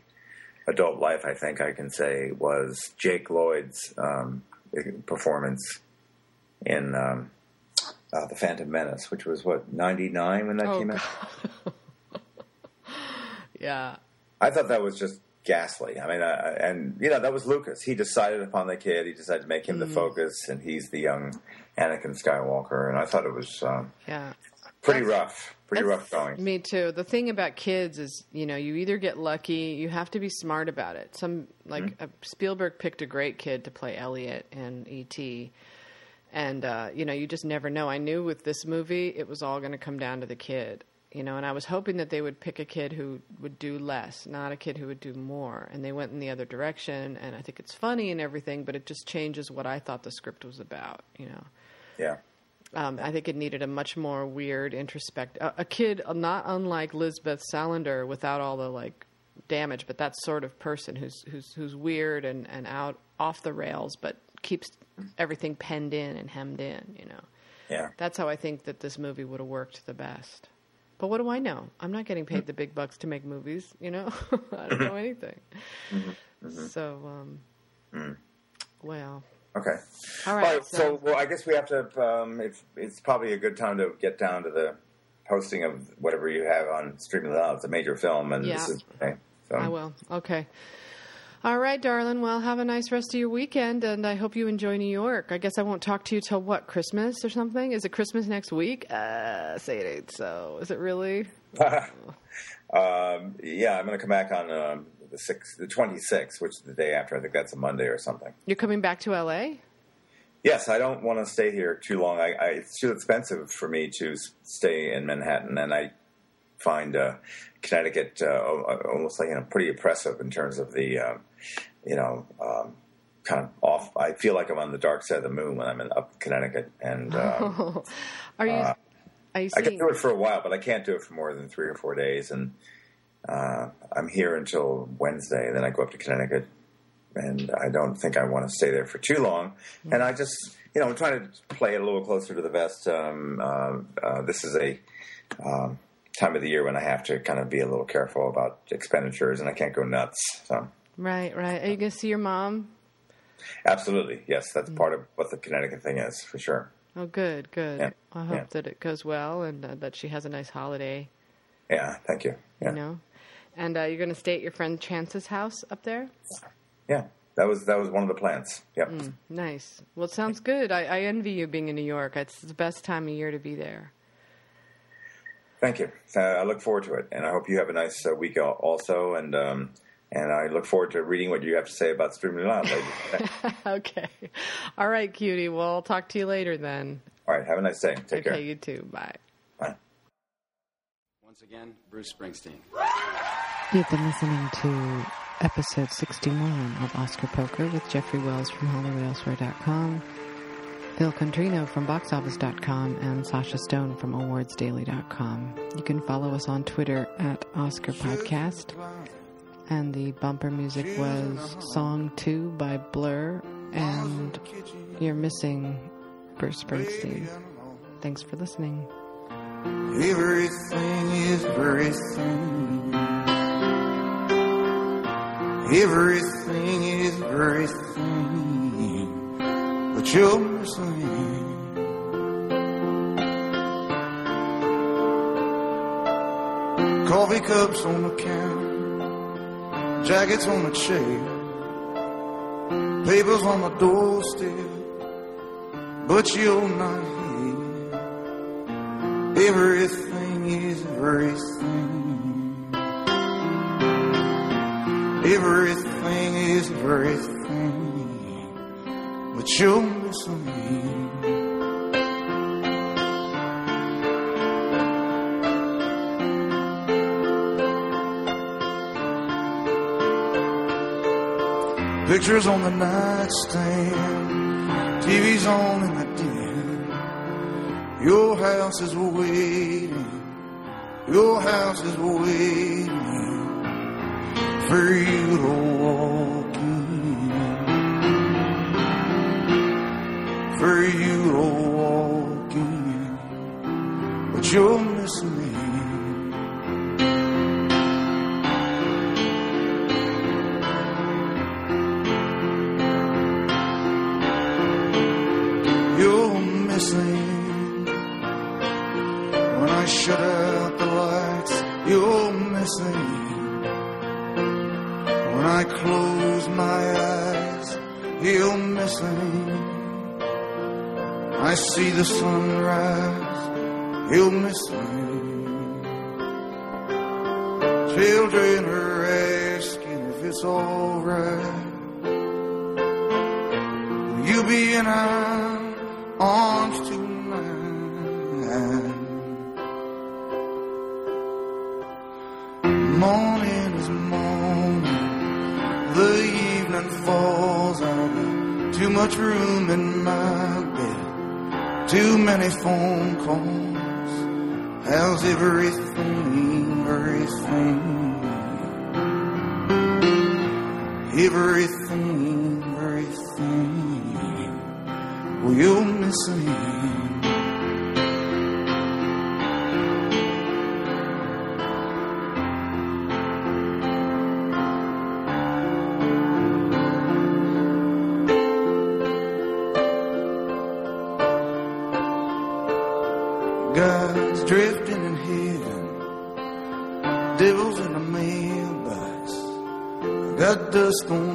adult life, I think I can say, was Jake Lloyd's um, performance in um, uh, The Phantom Menace, which was what '99 when that Oh, came out. Yeah. I thought that was just ghastly. I mean, uh, and you know that was Lucas. He decided upon the kid. He decided to make him the focus, and he's the young Anakin Skywalker. And I thought it was um, Yeah. Pretty rough, pretty That's- rough going. Me too. The thing about kids is, you know, you either get lucky, you have to be smart about it. Some like Mm-hmm. uh, Spielberg picked a great kid to play Elliot in E.T. And uh, you know, you just never know. I knew with this movie it was all going to come down to the kid. You know, and I was hoping that they would pick a kid who would do less, not a kid who would do more. And they went in the other direction, and I think it's funny and everything, but it just changes what I thought the script was about, you know. Yeah. Um, I think it needed a much more weird, introspect. A, a kid not unlike Lisbeth Salander, without all the like damage, but that sort of person who's who's who's weird and, and out off the rails, but keeps everything penned in and hemmed in. You know, Yeah. that's how I think that this movie would have worked the best. But what do I know? I'm not getting paid the big bucks to make movies. You know, I don't know anything. So, um, well, Okay. all All right. right. So, well, I guess we have to. Um, it's it's probably a good time to get down to the posting of whatever you have on streaming. It's a major film, and this Yeah. is okay. So, I will. Okay. All right, darling. Well, have a nice rest of your weekend, and I hope you enjoy New York. I guess I won't talk to you till what Christmas or something. Is it Christmas next week? Uh, say it ain't so. Is it really? um, yeah, I'm going to come back on um, the six, the 26th, which is the day after. I think that's a Monday or something. You're coming back to L.A. Yes, I don't want to stay here too long. I, I, it's too expensive for me to stay in Manhattan, and I find uh, Connecticut uh, almost like you know pretty oppressive in terms of the uh, you know um, kind of off. I feel like I'm on the dark side of the moon when I'm in up Connecticut, and um, Are you? Uh, are you I can do it for a while, but I can't do it for more than three or four days. And uh, I'm here until Wednesday. Then I go up to Connecticut, and I don't think I want to stay there for too long. And I just, you know, I'm trying to play it a little closer to the vest. Um, uh, uh, this is a um, time of the year when I have to kind of be a little careful about expenditures, and I can't go nuts. So, Right, right. Are you going to see your mom? absolutely, yes, that's part of what the Connecticut thing is for sure. Oh, good, good. Yeah, I hope yeah. that it goes well and uh, that she has a nice holiday, Yeah, thank you. Yeah, you know? And uh, you're going to stay at your friend Chance's house up there? yeah, that was that was one of the plans. Yep. Nice. Well, it sounds good. I, I envy you being in New York. It's the best time of year to be there. Thank you. Uh, I look forward to it, and I hope you have a nice uh, week also. And um, and I look forward to reading what you have to say about Extremely Loud later. okay. All right, cutie. Well, I'll talk to you later then. All right, have a nice day. Take okay, care. you too. Bye. Again, Bruce Springsteen. You've been listening to episode 61 of Oscar Poker with Jeffrey Wells from HollywoodElsewhere.com, Phil Contrino from BoxOffice.com, and Sasha Stone from AwardsDaily.com. You can follow us on Twitter at Oscar Podcast. And the bumper music was Song 2 by Blur, and You're Missing Bruce Springsteen. Thanks for listening. Everything is everything. Everything is everything. But you're missing. Coffee cups on the counter. Jackets on the chair. Papers on the doorstep. But you're not here. Everything is everything. Everything is everything. But you're missing me. Pictures on the nightstand, TV's on the. Your house is waiting. Your house is waiting for you to walk in. For you to walk in. But you're out the lights. You're missing me. when I close my eyes. You're missing. Me. I see the sunrise. You're missing. Me. Children are asking if it's alright. Will you be in our arms tonight? Much room in my bed, too many phone calls. How's everything, everything? Everything, everything. Well, you miss. God's got